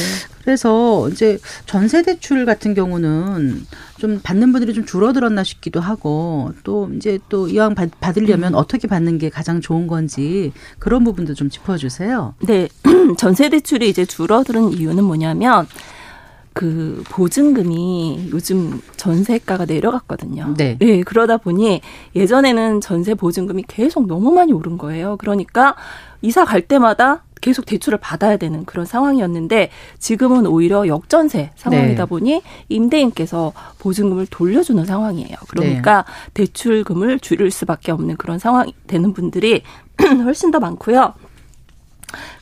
그래서 이제 전세 대출 같은 경우는 좀 받는 분들이 좀 줄어들었나 싶기도 하고 또 이제 또 이왕 받, 받으려면 음. 어떻게 받는 게 가장 좋은 건지 그런 부분도 좀 짚어주세요. 네, 전세 대출이 이제 줄어드는 이유는 뭐냐면 그 보증금이 요즘 전세가가 내려갔거든요. 네. 네. 그러다 보니 예전에는 전세 보증금이 계속 너무 많이 오른 거예요. 그러니까 이사 갈 때마다 계속 대출을 받아야 되는 그런 상황이었는데 지금은 오히려 역전세 상황이다 네. 보니 임대인께서 보증금을 돌려주는 상황이에요. 그러니까 네. 대출금을 줄일 수밖에 없는 그런 상황이 되는 분들이 훨씬 더 많고요.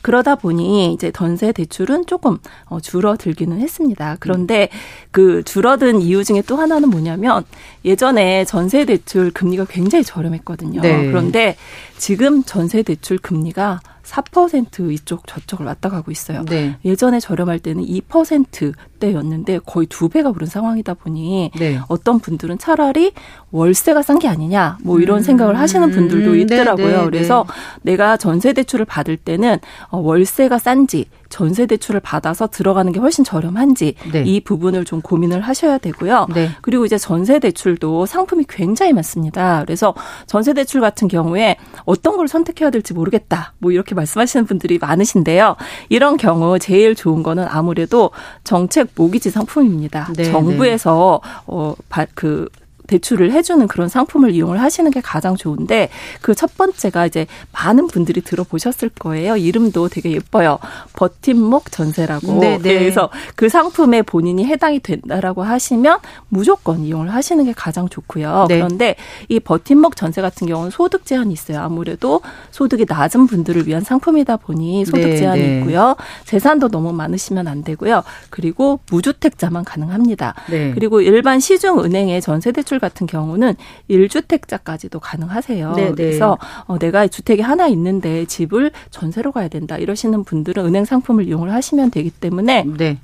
그러다 보니 이제 전세 대출은 조금 어, 줄어들기는 했습니다. 그런데 그 줄어든 이유 중에 또 하나는 뭐냐면 예전에 전세 대출 금리가 굉장히 저렴했거든요. 네. 그런데 지금 전세 대출 금리가 4% 이쪽 저쪽을 왔다 가고 있어요. 네. 예전에 저렴할 때는 2%대였는데 거의 두 배가 오른 상황이다 보니 네. 어떤 분들은 차라리 월세가 싼 게 아니냐 뭐 이런 음. 생각을 하시는 분들도 음. 있더라고요. 네, 네, 그래서 네. 내가 전세 대출을 받을 때는 어, 월세가 싼지 전세 대출을 받아서 들어가는 게 훨씬 저렴한지 네. 이 부분을 좀 고민을 하셔야 되고요. 네. 그리고 이제 전세 대출도 상품이 굉장히 많습니다. 그래서 전세 대출 같은 경우에 어떤 걸 선택해야 될지 모르겠다. 뭐 이렇게 말씀하시는 분들이 많으신데요. 이런 경우 제일 좋은 거는 아무래도 정책 모기지 상품입니다. 네, 정부에서 어그 대출을 해주는 그런 상품을 이용을 하시는 게 가장 좋은데 그 첫 번째가 이제 많은 분들이 들어보셨을 거예요. 이름도 되게 예뻐요. 버팀목 전세라고. 네, 네. 그래서 그 상품에 본인이 해당이 된다라고 하시면 무조건 이용을 하시는 게 가장 좋고요. 네. 그런데 이 버팀목 전세 같은 경우는 소득 제한이 있어요. 아무래도 소득이 낮은 분들을 위한 상품이다 보니 소득 네, 제한이 네. 있고요. 재산도 너무 많으시면 안 되고요. 그리고 무주택자만 가능합니다. 네. 그리고 일반 시중 은행의 전세 대출 대출 같은 경우는 1주택자까지도 가능하세요. 네네. 네. 그래서 어, 내가 주택이 하나 있는데 집을 전세로 가야 된다 이러시는 분들은 은행 상품을 이용을 하시면 되기 때문에 네.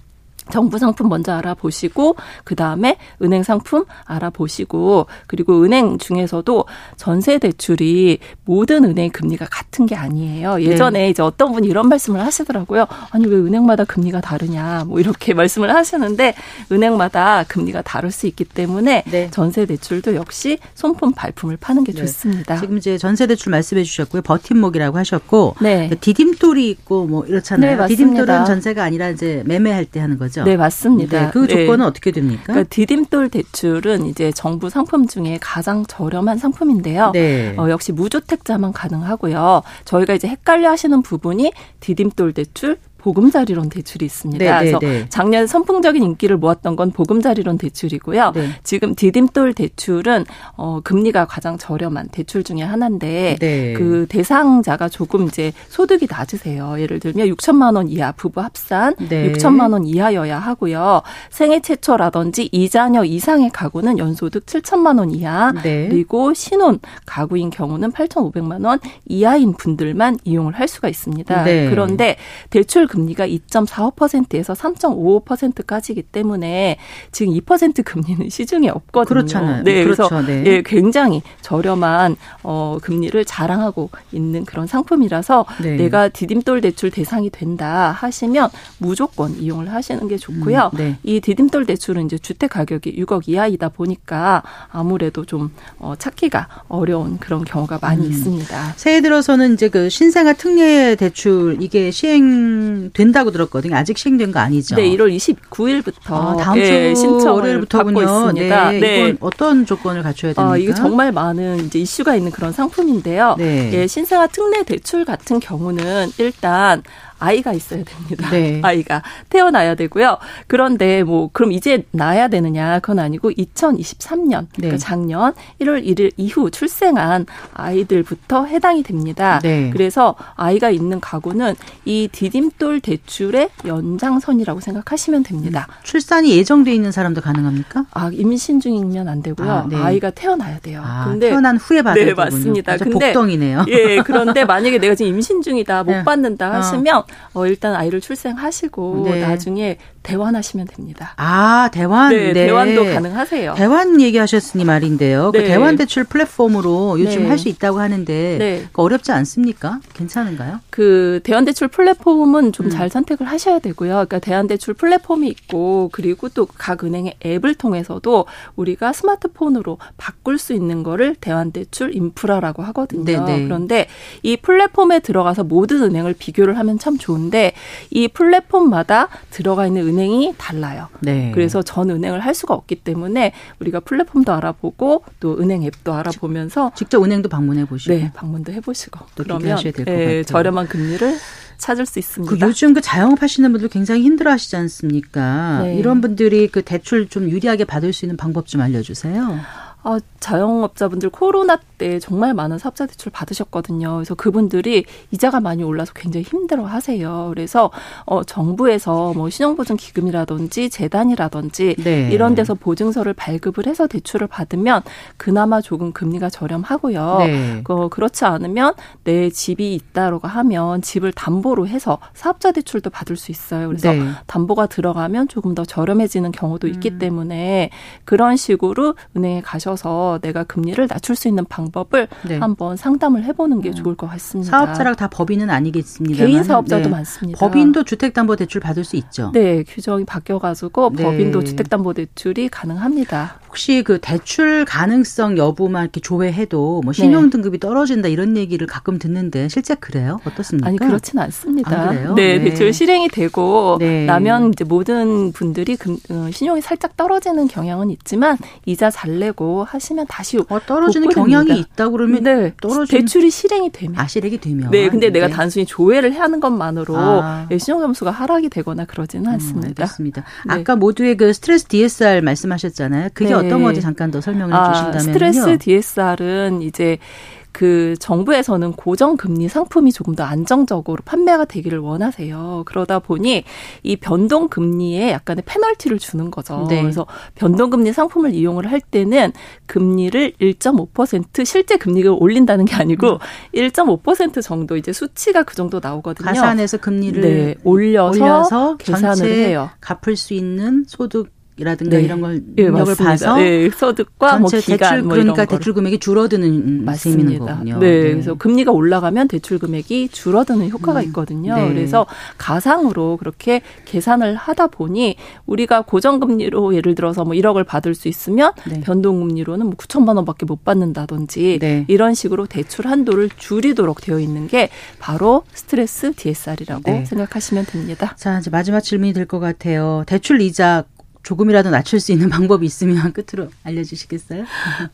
정부 상품 먼저 알아보시고 그 다음에 은행 상품 알아보시고 그리고 은행 중에서도 전세 대출이 모든 은행 금리가 같은 게 아니에요. 예전에 네. 이제 어떤 분이 이런 말씀을 하시더라고요. 아니 왜 은행마다 금리가 다르냐 뭐 이렇게 말씀을 하시는데 은행마다 금리가 다를 수 있기 때문에 네. 전세 대출도 역시 손품 발품을 파는 게 네. 좋습니다. 지금 이제 전세 대출 말씀해 주셨고요. 버팀목이라고 하셨고 네. 디딤돌이 있고 뭐 이렇잖아요. 네, 디딤돌은 전세가 아니라 이제 매매할 때 하는 거죠. 네, 맞습니다. 네, 그 네. 조건은 네. 어떻게 됩니까? 그러니까 디딤돌 대출은 이제 정부 상품 중에 가장 저렴한 상품인데요. 네. 어, 역시 무주택자만 가능하고요. 저희가 이제 헷갈려 하시는 부분이 디딤돌 대출, 보금자리론 대출이 있습니다. 네, 그래서 네, 작년 선풍적인 인기를 모았던 건 보금자리론 대출이고요. 네. 지금 디딤돌 대출은 어 금리가 가장 저렴한 대출 중에 하나인데 네. 그 대상자가 조금 이제 소득이 낮으세요. 예를 들면 6천만 원 이하 부부 합산 네. 6천만 원 이하여야 하고요. 생애 최초라든지 이자녀 이상의 가구는 연소득 7천만 원 이하 네. 그리고 신혼 가구인 경우는 8,500만 원 이하인 분들만 이용을 할 수가 있습니다. 네. 그런데 대출 금리가 2.45%에서 3.55%까지이기 때문에 지금 2% 금리는 시중에 없거든요. 그렇잖아요. 네, 그렇죠. 그래서 네. 예, 굉장히 저렴한 어 금리를 자랑하고 있는 그런 상품이라서 네. 내가 디딤돌 대출 대상이 된다 하시면 무조건 이용을 하시는 게 좋고요. 음, 네. 이 디딤돌 대출은 이제 주택 가격이 6억 이하이다 보니까 아무래도 좀 어, 찾기가 어려운 그런 경우가 많이 음. 있습니다. 새해 들어서는 이제 그 신생아 특례 대출 이게 시행 된다고 들었거든요. 아직 시행된 거 아니죠? 네, 1월 29일부터 아, 다음 주 예, 신청을. 받고 있습니다. 네, 네. 이건 어떤 조건을 갖춰야 됩니까? 어, 이게 정말 많은 이제 이슈가 있는 그런 상품인데요. 네. 예, 신생아 특례 대출 같은 경우는 일단 아이가 있어야 됩니다. 네. 아이가 태어나야 되고요. 그런데 뭐 그럼 이제 낳아야 되느냐 그건 아니고 2023년 그러니까 네. 작년 1월 1일 이후 출생한 아이들부터 해당이 됩니다. 네. 그래서 아이가 있는 가구는 이 디딤돌 대출의 연장선이라고 생각하시면 됩니다. 음. 출산이 예정돼 있는 사람도 가능합니까? 아 임신 중이면 안 되고요. 아, 네. 이가 태어나야 돼요. 아, 근데 태어난 후에 받아야 네, 맞습니다. 근데 복덩이네요. 예, 그런데 만약에 내가 지금 임신 중이다 못 네. 받는다 하시면 어. 어, 일단 아이를 출생하시고 네. 나중에 대환하시면 됩니다. 아, 대환? 네, 네. 대환도 가능하세요. 대환 얘기하셨으니 말인데요. 그 네. 그 대환 대출 플랫폼으로 요즘 네. 할수 있다고 하는데 네. 어렵지 않습니까? 괜찮은가요? 그 대환 대출 플랫폼은 좀잘 음. 선택을 하셔야 되고요. 그러니까 대환 대출 플랫폼이 있고 그리고 또 각 은행의 앱을 통해서도 우리가 스마트폰으로 바꿀 수 있는 거를 대환 대출 인프라라고 하거든요. 네네. 네. 그런데 이 플랫폼에 들어가서 모든 은행을 비교를 하면 참 좋은데 이 플랫폼마다 들어가 있는 은행이 달라요. 네. 그래서 전 은행을 할 수가 없기 때문에 우리가 플랫폼도 알아보고 또 은행 앱도 알아보면서 직접 은행도 방문해 보시고 네, 방문도 해 보시고 그러면 예, 저렴한 금리를 찾을 수 있습니다. 그 요즘 그 자영업 하시는 분들 굉장히 힘들어 하시지 않습니까? 네. 이런 분들이 그 대출 좀 유리하게 받을 수 있는 방법 좀 알려 주세요. 아, 자영업자분들 코로나 때 정말 많은 사업자 대출 받으셨거든요. 그래서 그분들이 이자가 많이 올라서 굉장히 힘들어 하세요. 그래서 어 정부에서 뭐 신용보증 기금이라든지 재단이라든지 네. 이런 데서 보증서를 발급을 해서 대출을 받으면 그나마 조금 금리가 저렴하고요. 네. 어, 그렇지 않으면 내 집이 있다라고 하면 집을 담보로 해서 사업자 대출도 받을 수 있어요. 그래서 네. 담보가 들어가면 조금 더 저렴해지는 경우도 있기 음. 때문에 그런 식으로 은행에 가셔 가셔서 내가 금리를 낮출 수 있는 방법 을 네. 한번 상담을 해보는 게 음. 좋을 것 같습니다. 사업자랑 다 법인은 아니겠습니다. 개인 사업자도 네. 많습니다. 법인도 주택담보대출 받을 수 있죠. 네, 규정이 바뀌어가지고 네. 법인도 주택담보대출이 가능합니다. 혹시 그 대출 가능성 여부만 이렇게 조회해도 뭐 신용 네. 등급이 떨어진다 이런 얘기를 가끔 듣는데 실제 그래요? 어떻습니까? 아니 그렇지는 않습니다. 아, 네, 네, 대출 실행이 되고 네. 나면 이제 모든 분들이 금, 어, 신용이 살짝 떨어지는 경향은 있지만 이자 잘 내고 하시면 다시 어, 떨어지는 경향이 있다 그러면 네. 떨어지 대출이 실행이 되면 아 실행이 되면 네 근데 네. 내가 단순히 조회를 하는 것만으로 아. 예, 신용 점수가 하락이 되거나 그러지는 음, 않습니다. 알겠습니다. 네. 아까 모두의 그 스트레스 DSR 말씀하셨잖아요. 그게 네. 어떤 건지 잠깐 더 설명을 아, 주신다면요. 스트레스 DSR은 이제 그 정부에서는 고정금리 상품이 조금 더 안정적으로 판매가 되기를 원하세요. 그러다 보니 이 변동금리에 약간의 페널티를 주는 거죠. 네. 그래서 변동금리 상품을 이용을 할 때는 금리를 1.5% 실제 금리를 올린다는 게 아니고 음. 1.5% 정도 이제 수치가 그 정도 나오거든요. 가산해서 금리를 네, 올려서, 올려서 계산을 해요. 갚을 수 있는 소득 이라든가 네. 이런 걸 예, 능력을 네, 봐서 네, 소득과 뭐 기간 대출, 뭐 그러니까 대출 금액이 줄어드는 셈이는 거군요. 네, 네, 그래서 금리가 올라가면 대출 금액이 줄어드는 효과가 음. 있거든요. 네. 그래서 가상으로 그렇게 계산을 하다 보니 우리가 고정 금리로 예를 들어서 뭐 1억을 받을 수 있으면 네. 변동 금리로는 뭐 9천만 원밖에 못 받는다든지 네. 이런 식으로 대출 한도를 줄이도록 되어 있는 게 바로 스트레스 DSR이라고 생각하시면 됩니다. 자, 이제 마지막 질문이 될 것 같아요. 대출 이자 조금이라도 낮출 수 있는 방법이 있으면 끝으로 알려주시겠어요?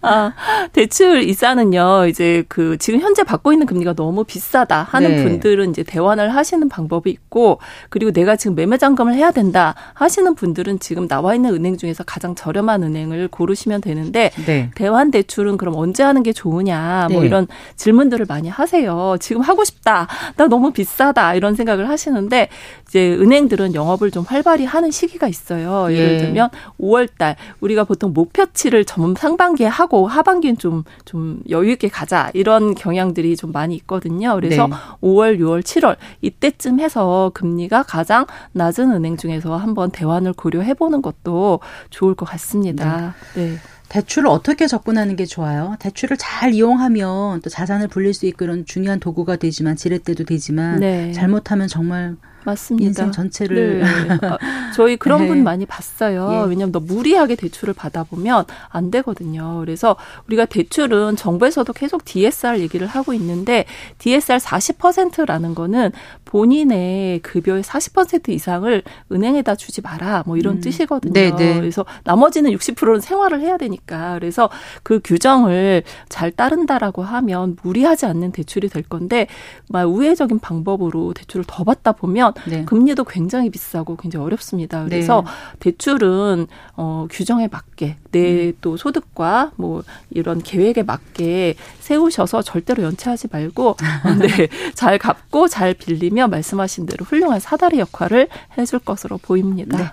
아, 대출 이자는요, 이제 그 지금 현재 받고 있는 금리가 너무 비싸다 하는 네. 분들은 이제 대환을 하시는 방법이 있고, 그리고 내가 지금 매매 잔금을 해야 된다 하시는 분들은 지금 나와 있는 은행 중에서 가장 저렴한 은행을 고르시면 되는데, 네. 대환 대출은 그럼 언제 하는 게 좋으냐, 뭐 네. 이런 질문들을 많이 하세요. 지금 하고 싶다. 나 너무 비싸다. 이런 생각을 하시는데, 이제 은행들은 영업을 좀 활발히 하는 시기가 있어요. 예를 예. 들면 5월 달 우리가 보통 목표치를 전 상반기에 하고 하반기는 좀좀 여유 있게 가자. 이런 경향들이 좀 많이 있거든요. 그래서 네. 5월, 6월, 7월 이때쯤 해서 금리가 가장 낮은 은행 중에서 한번 대환을 고려해 보는 것도 좋을 것 같습니다. 네. 네. 대출을 어떻게 접근하는 게 좋아요? 대출을 잘 이용하면 또 자산을 불릴 수 있는 중요한 도구가 되지만 지렛대도 되지만 네. 잘못하면 정말 맞습니다. 인생 전체를 네. 아, 저희 그런 네. 분 많이 봤어요. 예. 왜냐하면 너 무리하게 대출을 받아보면 안 되거든요. 그래서 우리가 대출은 정부에서도 계속 DSR 얘기를 하고 있는데 DSR 40%라는 거는 본인의 급여의 40% 이상을 은행에다 주지 마라. 뭐 이런 음. 뜻이거든요. 네네. 네. 그래서 나머지는 60%는 생활을 해야 되니까. 그래서 그 규정을 잘 따른다라고 하면 무리하지 않는 대출이 될 건데 막 우회적인 방법으로 대출을 더 받다 보면 네. 금리도 굉장히 비싸고 굉장히 어렵습니다. 그래서 네. 대출은 어 규정에 맞게 내또 음. 소득과 뭐 이런 계획에 맞게 세우셔서 절대로 연체하지 말고 네, 잘 갚고 잘 빌리며 말씀하신 대로 훌륭한 사다리 역할을 해줄 것으로 보입니다. 네.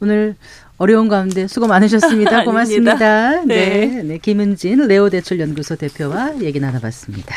오늘 어려운 가운데 수고 많으셨습니다. 고맙습니다. 네. 네. 네. 김은진 레오대출연구소 대표와 얘기 나눠봤습니다.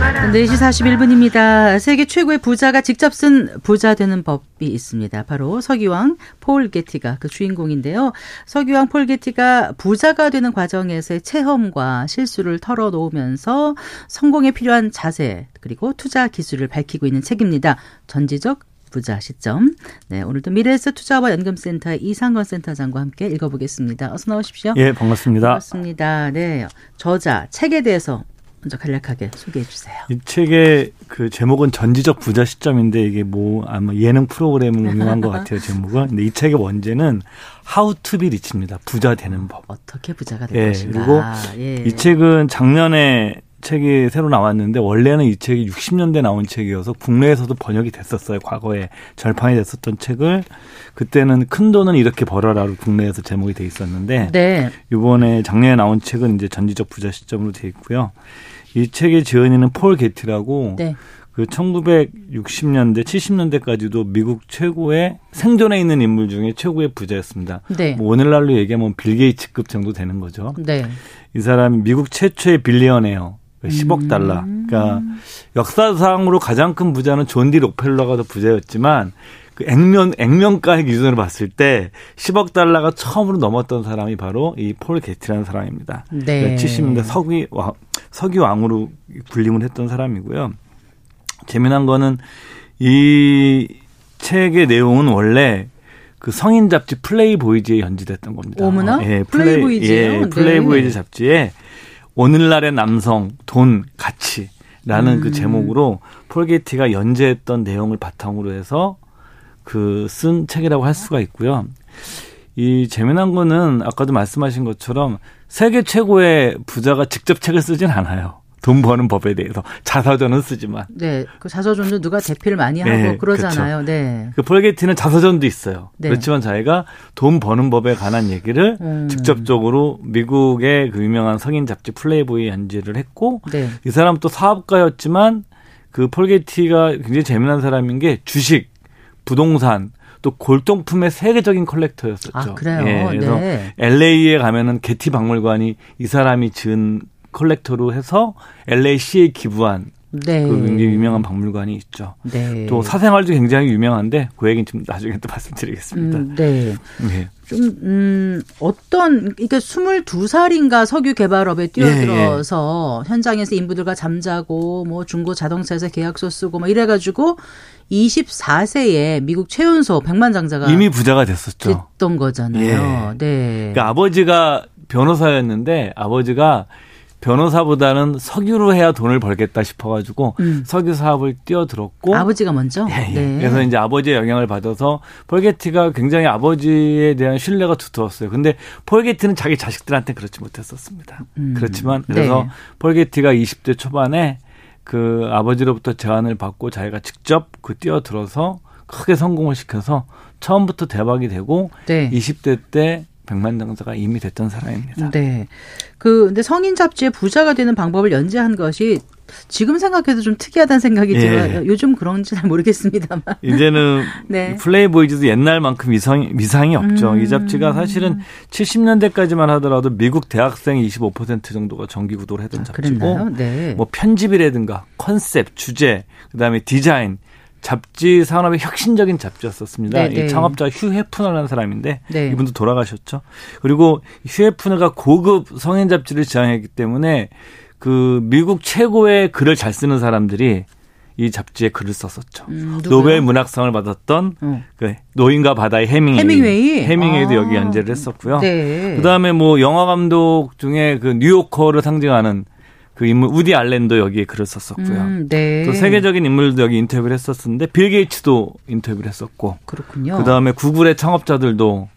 4시 41분입니다. 세계 최고의 부자가 직접 쓴 부자 되는 법이 있습니다. 바로 서기왕 폴 게티가 그 주인공인데요. 서기왕 폴 게티가 부자가 되는 과정에서의 체험과 실수를 털어놓으면서 성공에 필요한 자세 그리고 투자 기술을 밝히고 있는 책입니다. 전지적 부자 시점. 네, 오늘도 미래에서 투자와 연금센터의 이상건 센터장과 함께 읽어보겠습니다. 어서 나오십시오. 예, 반갑습니다. 반갑습니다. 네, 저자 책에 대해서 먼저 간략하게 소개해 주세요. 이 책의 그 제목은 전지적 부자 시점인데 이게 뭐 아마 예능 프로그램을 응용한 것 같아요 제목은. 근데 이 책의 원제는 How to be rich입니다. 부자 되는 법. 어떻게 부자가 될 예, 것인가. 그리고 예. 이 책은 작년에 책이 새로 나왔는데 원래는 이 책이 60년대 나온 책이어서 국내에서도 번역이 됐었어요. 과거에 절판이 됐었던 책을 그때는 큰 돈은 이렇게 벌어라로 국내에서 제목이 돼 있었는데 네. 이번에 작년에 나온 책은 이제 전지적 부자 시점으로 돼 있고요. 이 책의 지은이는 폴 게티라고 네. 그 1960년대, 70년대까지도 미국 최고의 생존에 있는 인물 중에 최고의 부자였습니다. 네. 뭐 오늘날로 얘기하면 빌 게이츠급 정도 되는 거죠. 네. 이 사람이 미국 최초의 billionaire예요. 10억 음. 달러. 그러니까 역사상으로 가장 큰 부자는 존 D. 록펠러가 더 부자였지만 그 액면 액면가의 기준으로 봤을 때 10억 달러가 처음으로 넘었던 사람이 바로 이 폴 게티라는 사람입니다. 네. 70년대 석유 왕 석유 왕으로 군림을 했던 사람이고요. 재미난 거는 이 책의 내용은 원래 그 성인 잡지 플레이보이즈에 연재됐던 겁니다. 어머나? 예, 플레이보이즈. 예, 플레이보이즈 네. 잡지에 오늘날의 남성, 돈, 가치라는 그 음. 그 제목으로 폴게티가 연재했던 내용을 바탕으로 해서 그 쓴 책이라고 할 수가 있고요. 이 재미난 거는 아까도 말씀하신 것처럼 세계 최고의 부자가 직접 책을 쓰진 않아요. 돈 버는 법에 대해서 자서전은 쓰지만. 네, 그 자서전도 누가 대필을 많이 하고 네, 그러잖아요. 그렇죠. 네. 그 폴게티는 자서전도 있어요. 네. 그렇지만 자기가 돈 버는 법에 관한 얘기를 음. 직접적으로 미국의 그 유명한 성인 잡지 플레이보이 연재를 했고 네. 이 사람 또 사업가였지만 그 폴게티가 굉장히 재미난 사람인 게 주식, 부동산 또 골동품의 세계적인 컬렉터였었죠. 아, 그래요? 예, 그래서 네. LA에 가면은 게티 박물관이 이 사람이 지은 컬렉터로 해서 LAC에 기부한 네. 그 굉장히 유명한 박물관이 있죠. 네. 또 사생활도 굉장히 유명한데 그 얘기는 좀 나중에 또 말씀드리겠습니다. 음, 네. 네. 좀, 음, 어떤, 그러니까 22살인가 석유 개발업에 뛰어들어서 예, 예. 현장에서 인부들과 잠자고 뭐 중고 자동차에서 계약서 쓰고 뭐 이래가지고 24세에 미국 최연소 백만장자가 이미 부자가 됐었죠. 됐던 거잖아요. 예. 네. 그러니까 아버지가 변호사였는데 아버지가 변호사보다는 석유로 해야 돈을 벌겠다 싶어가지고 음. 석유 사업을 뛰어들었고 아버지가 먼저. 예, 예. 네. 그래서 이제 아버지의 영향을 받아서 폴게티가 굉장히 아버지에 대한 신뢰가 두터웠어요. 근데 폴게티는 자기 자식들한테 그렇지 못했었습니다. 음. 그렇지만 그래서 네. 폴게티가 20대 초반에 그 아버지로부터 제안을 받고 자기가 직접 그 뛰어들어서 크게 성공을 시켜서 처음부터 대박이 되고 네. 20대 때 백만장자가 이미 됐던 사람입니다. 네. 그 근데 성인 잡지에 부자가 되는 방법을 연재한 것이 지금 생각해도 좀 특이하다는 생각이 예. 들어요. 요즘 그런지 잘 모르겠습니다만. 이제는 네. 플레이보이즈도 옛날만큼 미상, 미상이 없죠. 음. 이 잡지가 사실은 70년대까지만 하더라도 미국 대학생 25% 정도가 정기 구독을 했던 아, 잡지고 네. 뭐 편집이라든가 컨셉, 주제, 그다음에 디자인 잡지 산업의 혁신적인 잡지였었습니다. 네, 이 네. 창업자 휴 헤프너라는 사람인데 네. 이분도 돌아가셨죠. 그리고 휴 헤프너가 고급 성인 잡지를 지향했기 때문에 그 미국 최고의 글을 잘 쓰는 사람들이 이 잡지에 글을 썼었죠. 음, 노벨 문학상을 받았던 어. 그 노인과 바다의 해밍웨이. 해밍웨이? 해밍웨이도 아. 여기 연재를 했었고요. 네. 그다음에 뭐 영화 감독 중에 그 뉴요커를 상징하는 그 인물 우디 알렌도 여기에 글을 썼었고요. 음, 네. 또 세계적인 인물도 여기 인터뷰를 했었었는데 빌 게이츠도 인터뷰를 했었고. 그렇군요. 그다음에 구글의 창업자들도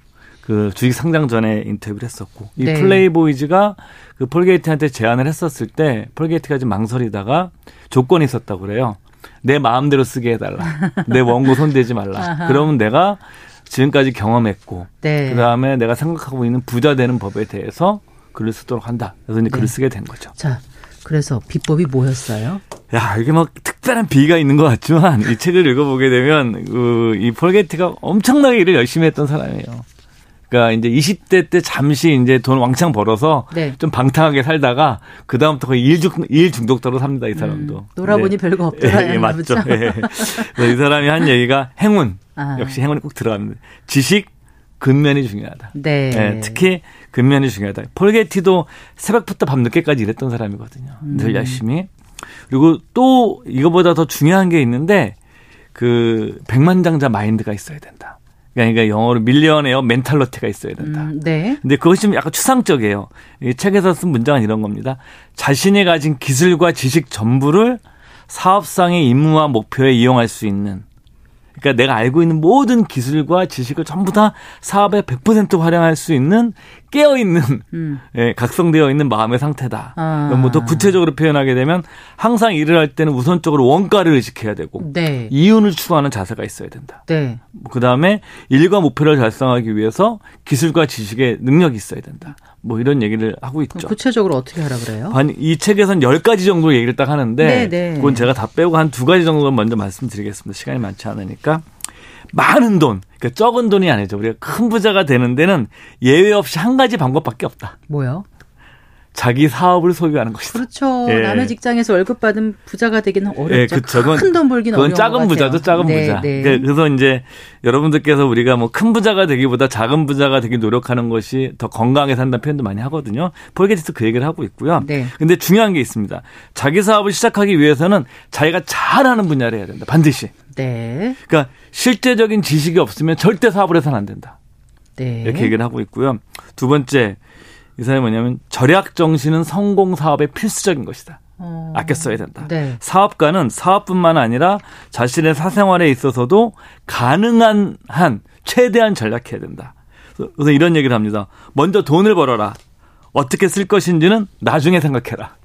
그 주식 상장 전에 인터뷰를 했었고 이 네. 플레이보이즈가 그 폴 게티한테 제안을 했었을 때 폴 게티가 좀 망설이다가 조건이 있었다고 그래요. 내 마음대로 쓰게 해달라. 내 원고 손대지 말라. 그러면 내가 지금까지 경험했고 네. 그다음에 내가 생각하고 있는 부자 되는 법에 대해서 글을 쓰도록 한다. 그래서 이제 네. 글을 쓰게 된 거죠. 자, 그래서 비법이 뭐였어요? 야, 이게 막 특별한 비가 있는 것 같지만 이 책을 읽어보게 되면 그 이 폴게티가 엄청나게 일을 열심히 했던 사람이에요. 그러니까 이제 20대 때 잠시 이제 돈 왕창 벌어서 네. 좀 방탕하게 살다가 그 다음부터 거의 일, 중, 일 중독자로 삽니다 이 사람도. 음, 놀아보니 네. 별거 없더라. 예, 예, 맞죠. 예. 이 사람이 한 얘기가 행운 아. 역시 행운이 꼭 들어갑니다. 지식 근면이 중요하다. 네. 네. 특히 근면이 중요하다. 폴게티도 새벽부터 밤 늦게까지 일했던 사람이거든요. 음. 늘 열심히. 그리고 또 이거보다 더 중요한 게 있는데 그 백만장자 마인드가 있어야 된다. 그러니까 영어로 밀리언에어 멘탈러티가 있어야 된다. 음, 네. 근데 그것이 좀 약간 추상적이에요. 이 책에서 쓴 문장은 이런 겁니다. 자신이 가진 기술과 지식 전부를 사업상의 임무와 목표에 이용할 수 있는 그러니까 내가 알고 있는 모든 기술과 지식을 전부 다 사업에 100% 활용할 수 있는 깨어 있는 음. 예, 각성되어 있는 마음의 상태다. 아. 뭐더 구체적으로 표현하게 되면 항상 일을 할 때는 우선적으로 원가를 의식해야 되고 네. 이윤을 추구하는 자세가 있어야 된다. 네. 그 다음에 일과 목표를 달성하기 위해서 기술과 지식의 능력이 있어야 된다. 뭐 이런 얘기를 하고 있죠. 구체적으로 어떻게 하라 그래요? 이 책에선 10가지 정도 얘기를 딱 하는데 네, 네. 그건 제가 다 빼고 한 두 가지 정도만 먼저 말씀드리겠습니다. 시간이 많지 않으니까. 많은 돈, 그러니까 적은 돈이 아니죠. 우리가 큰 부자가 되는 데는 예외 없이 한 가지 방법밖에 없다. 뭐요? 자기 사업을 소유하는 것이다. 그렇죠. 예. 남의 직장에서 월급 받은 부자가 되기는 어렵죠. 예, 큰돈 벌기는 어려운 작은 부자죠, 작은 네, 부자. 네. 그러니까 그래서 이제 여러분들께서 우리가 뭐 큰 부자가 되기보다 작은 부자가 되기 노력하는 것이 더 건강하게 산다는 표현도 많이 하거든요. 폴게티스 그 얘기를 하고 있고요. 네. 근데 중요한 게 있습니다. 자기 사업을 시작하기 위해서는 자기가 잘하는 분야를 해야 된다. 반드시. 네. 그러니까 실제적인 지식이 없으면 절대 사업을 해서는 안 된다. 네. 이렇게 얘기를 하고 있고요. 두 번째 이 사람이 뭐냐면 절약 정신은 성공 사업의 필수적인 것이다. 어. 아껴 써야 된다. 네. 사업가는 사업뿐만 아니라 자신의 사생활에 있어서도 가능한 한 최대한 전략해야 된다. 그래서 이런 얘기를 합니다. 먼저 돈을 벌어라. 어떻게 쓸 것인지는 나중에 생각해라.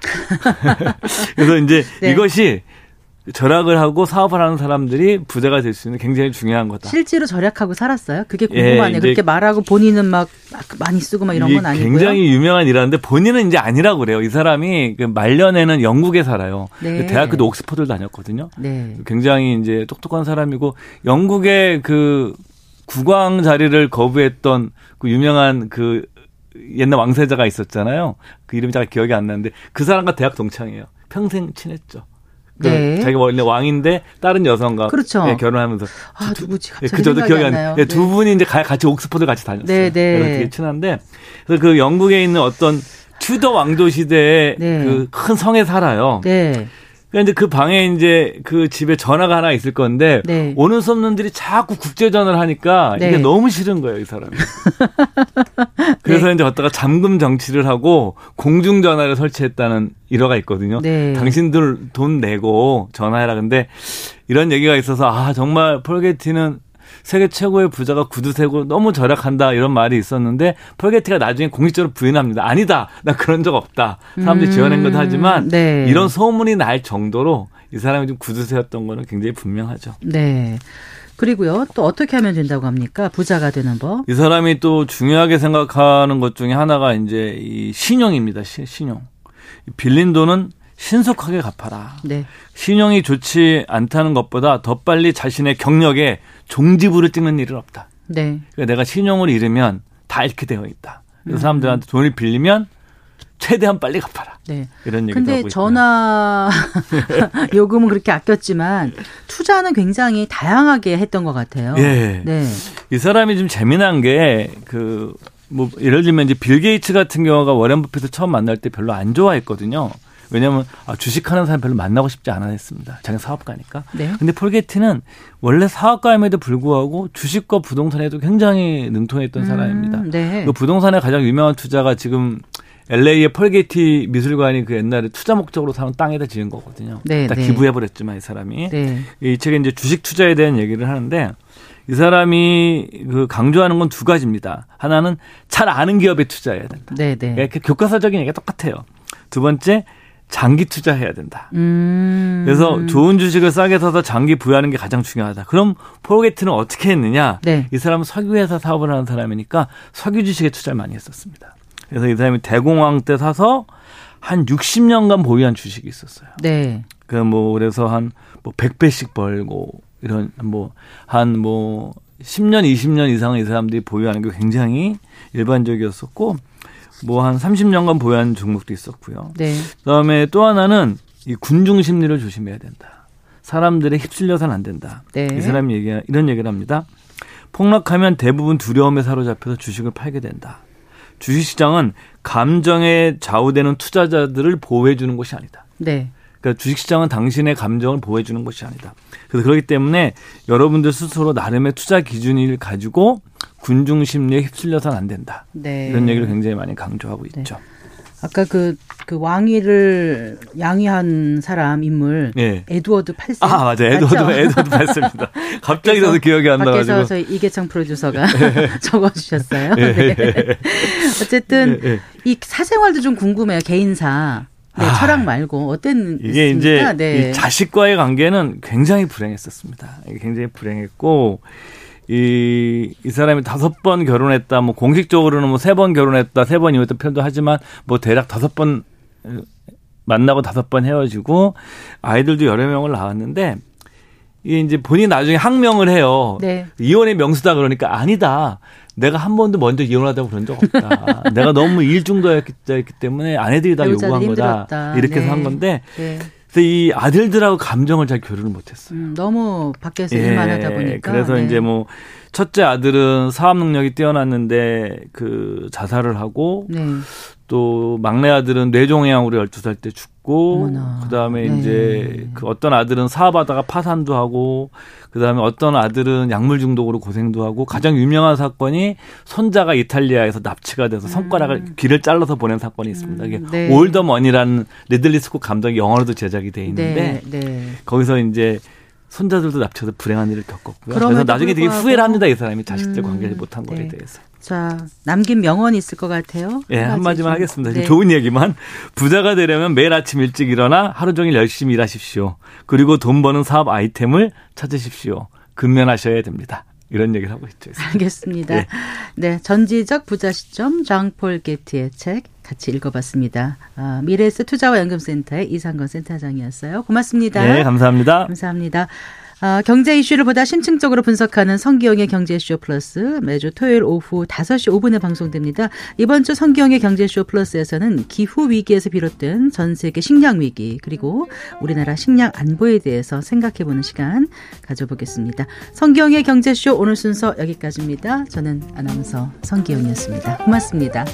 그래서 이제 네. 이것이 절약을 하고 사업을 하는 사람들이 부자가 될 수 있는 굉장히 중요한 거다. 실제로 절약하고 살았어요? 그게 궁금하네요. 예, 그렇게 말하고 본인은 막 많이 쓰고 막 이런 건 아니고요. 굉장히 유명한 일하는데 본인은 이제 아니라고 그래요. 이 사람이 그 말년에는 영국에 살아요. 네. 대학교도 옥스퍼드를 다녔거든요. 네. 굉장히 이제 똑똑한 사람이고 영국의 그 국왕 자리를 거부했던 그 유명한 그 옛날 왕세자가 있었잖아요. 그 이름이 잘 기억이 안 나는데 그 사람과 대학 동창이에요. 평생 친했죠. 그 네. 자기가 원래 왕인데 다른 여성과 그렇죠. 예, 결혼하면서 아 누구지 예, 갑자기 그 저도 기억이 안 나요. 예, 두 네. 분이 이제 같이 옥스퍼드 같이 다녔어요. 네, 네. 되게 친한데 그래서 그 영국에 있는 어떤 튜더 왕조 시대의 네. 그큰 성에 살아요. 네. 그러니까 이제 그 방에 이제 그 집에 전화가 하나 있을 건데 네. 오는 수 없는 들이 자꾸 국제 전화를 하니까 네. 이게 너무 싫은 거예요, 이 사람이. 그래서 네. 이제 어디다가 잠금 정치를 하고 공중 전화를 설치했다는 일화가 있거든요. 네. 당신들 돈 내고 전화해라. 근데 이런 얘기가 있어서 아 정말 폴게티는 세계 최고의 부자가 구두 세고 너무 절약한다 이런 말이 있었는데 폴게티가 나중에 공식적으로 부인합니다. 아니다. 나 그런 적 없다. 사람들이 음, 지어낸 것도 하지만 네. 이런 소문이 날 정도로 이 사람이 좀 구두 세웠던 거는 굉장히 분명하죠. 네. 그리고요, 또 어떻게 하면 된다고 합니까? 부자가 되는 법. 이 사람이 또 중요하게 생각하는 것 중에 하나가 이제 이 신용입니다. 신용. 빌린 돈은 신속하게 갚아라. 네. 신용이 좋지 않다는 것보다 더 빨리 자신의 경력에 종지부를 찍는 일은 없다. 네. 그러니까 내가 신용을 잃으면 다 잃게 되어 있다. 그래서 음. 사람들한테 돈을 빌리면 최대한 빨리 갚아라. 네. 이런 얘기도 근데 전화 요금은 그렇게 아꼈지만 투자는 굉장히 다양하게 했던 것 같아요. 예. 네. 이 사람이 좀 재미난 게그 뭐 예를 들면 이제 빌 게이츠 같은 경우가 워렌 버핏을 처음 만날 때 별로 안 좋아했거든요. 왜냐하면 아, 주식하는 사람 별로 만나고 싶지 않아 했습니다. 자기 사업가니까. 네. 근데 폴 게티는 원래 사업가임에도 불구하고 주식과 부동산에도 굉장히 능통했던 음, 사람입니다. 네. 그 부동산의 가장 유명한 투자가 지금 LA의 폴 게티 미술관이 그 옛날에 투자 목적으로 사는 땅에다 지은 거거든요. 네, 다 네. 기부해버렸지만 이 사람이 네. 이 책에 이제 주식 투자에 대한 얘기를 하는데 이 사람이 그 강조하는 건 두 가지입니다. 하나는 잘 아는 기업에 투자해야 된다. 네, 네. 그러니까 교과서적인 얘기가 똑같아요. 두 번째 장기 투자해야 된다. 음. 그래서 좋은 주식을 싸게 사서 장기 부여하는 게 가장 중요하다. 그럼 폴게트는 어떻게 했느냐? 네. 이 사람은 석유회사 사업을 하는 사람이니까 석유 주식에 투자를 많이 했었습니다. 그래서 이 사람이 대공황 때 사서 한 60년간 보유한 주식이 있었어요. 네. 그 뭐 그래서 한 뭐 100배씩 벌고 이런 뭐 한뭐 뭐 10년, 20년 이상의 이 사람들이 보유하는 게 굉장히 일반적이었었고 뭐 한 30년간 보유한 종목도 있었고요. 네. 그다음에 또 하나는 이 군중 심리를 조심해야 된다. 사람들의 휩쓸려서는 안 된다. 네. 이 사람이 얘기 이런 얘기를 합니다. 폭락하면 대부분 두려움에 사로잡혀서 주식을 팔게 된다. 주식시장은 감정에 좌우되는 투자자들을 보호해 주는 것이 아니다. 네. 그러니까 주식시장은 당신의 감정을 보호해 주는 것이 아니다. 그래서 그렇기 때문에 여러분들 스스로 나름의 투자 기준을 가지고 군중 심리에 휩쓸려서는 안 된다. 네. 이런 얘기를 굉장히 많이 강조하고 네. 있죠. 아까 그, 그 왕위를 양위한 사람 인물 네. 에드워드 8세. 아 맞아 에드워드 맞죠? 에드워드 8세입니다. 갑자기 저도 기억이 안 나가지고. 밖에서 저희 이계창 프로듀서가 네. 적어주셨어요. 네. 네. 어쨌든 네, 이 사생활도 좀 궁금해요 개인사. 네, 아, 철학 말고 어땠 이게 이제 네. 이 자식과의 관계는 굉장히 불행했었습니다. 굉장히 불행했고 이, 이 사람이 다섯 번 결혼했다, 뭐 공식적으로는 뭐 세 번 결혼했다, 세 번 이혼했다 표현도 하지만 뭐 대략 다섯 번 만나고 다섯 번 헤어지고 아이들도 여러 명을 낳았는데 이게 이제 본인이 나중에 항명을 해요. 네. 이혼의 명수다 그러니까 아니다. 내가 한 번도 먼저 이혼하다고 그런 적 없다. 내가 너무 일중도였기 때문에 아내들이 다 요구한 거다. 이렇게 네. 해서 한 건데 네. 그래서 이 아들들하고 감정을 잘 교류를 못했어요. 음, 너무 밖에서 예, 일만 하다 보니까. 그래서 네. 이제 뭐 첫째 아들은 사업 능력이 뛰어났는데 그 자살을 하고 네. 또 막내 아들은 뇌종양으로 12살 때 죽고 그다음에 네. 이제 그 어떤 아들은 사업하다가 파산도 하고 그다음에 어떤 아들은 약물 중독으로 고생도 하고 가장 유명한 사건이 손자가 이탈리아에서 납치가 돼서 손가락을 음. 귀를 잘라서 보낸 사건이 있습니다. 이게 음, 네. All the Money라는 리들리 스콧 감독이 영어로도 제작이 돼 있는데 네. 네. 거기서 이제 손자들도 납치해서 불행한 일을 겪었고요. 그래서 나중에 되게 후회를 합니다. 이 사람이 자식들 음, 관계를 못한 거에 네. 대해서. 자, 남긴 명언이 있을 것 같아요. 예, 네, 한마디만 하겠습니다. 네. 좋은 얘기만. 부자가 되려면 매일 아침 일찍 일어나 하루 종일 열심히 일하십시오. 그리고 돈 버는 사업 아이템을 찾으십시오. 근면하셔야 됩니다. 이런 얘기를 하고 있죠. 알겠습니다. 네. 네, 전지적 부자 시점 장폴 게트의 책 같이 읽어봤습니다. 아, 미래에스 투자와 연금센터의 이상건 센터장이었어요. 고맙습니다. 네, 감사합니다. 감사합니다. 아, 경제 이슈를 보다 심층적으로 분석하는 성기영의 경제쇼 플러스 매주 토요일 오후 5시 5분에 방송됩니다. 이번 주 성기영의 경제쇼 플러스에서는 기후 위기에서 비롯된 전 세계 식량 위기 그리고 우리나라 식량 안보에 대해서 생각해보는 시간 가져보겠습니다. 성기영의 경제쇼 오늘 순서 여기까지입니다. 저는 아나운서 성기영이었습니다. 고맙습니다.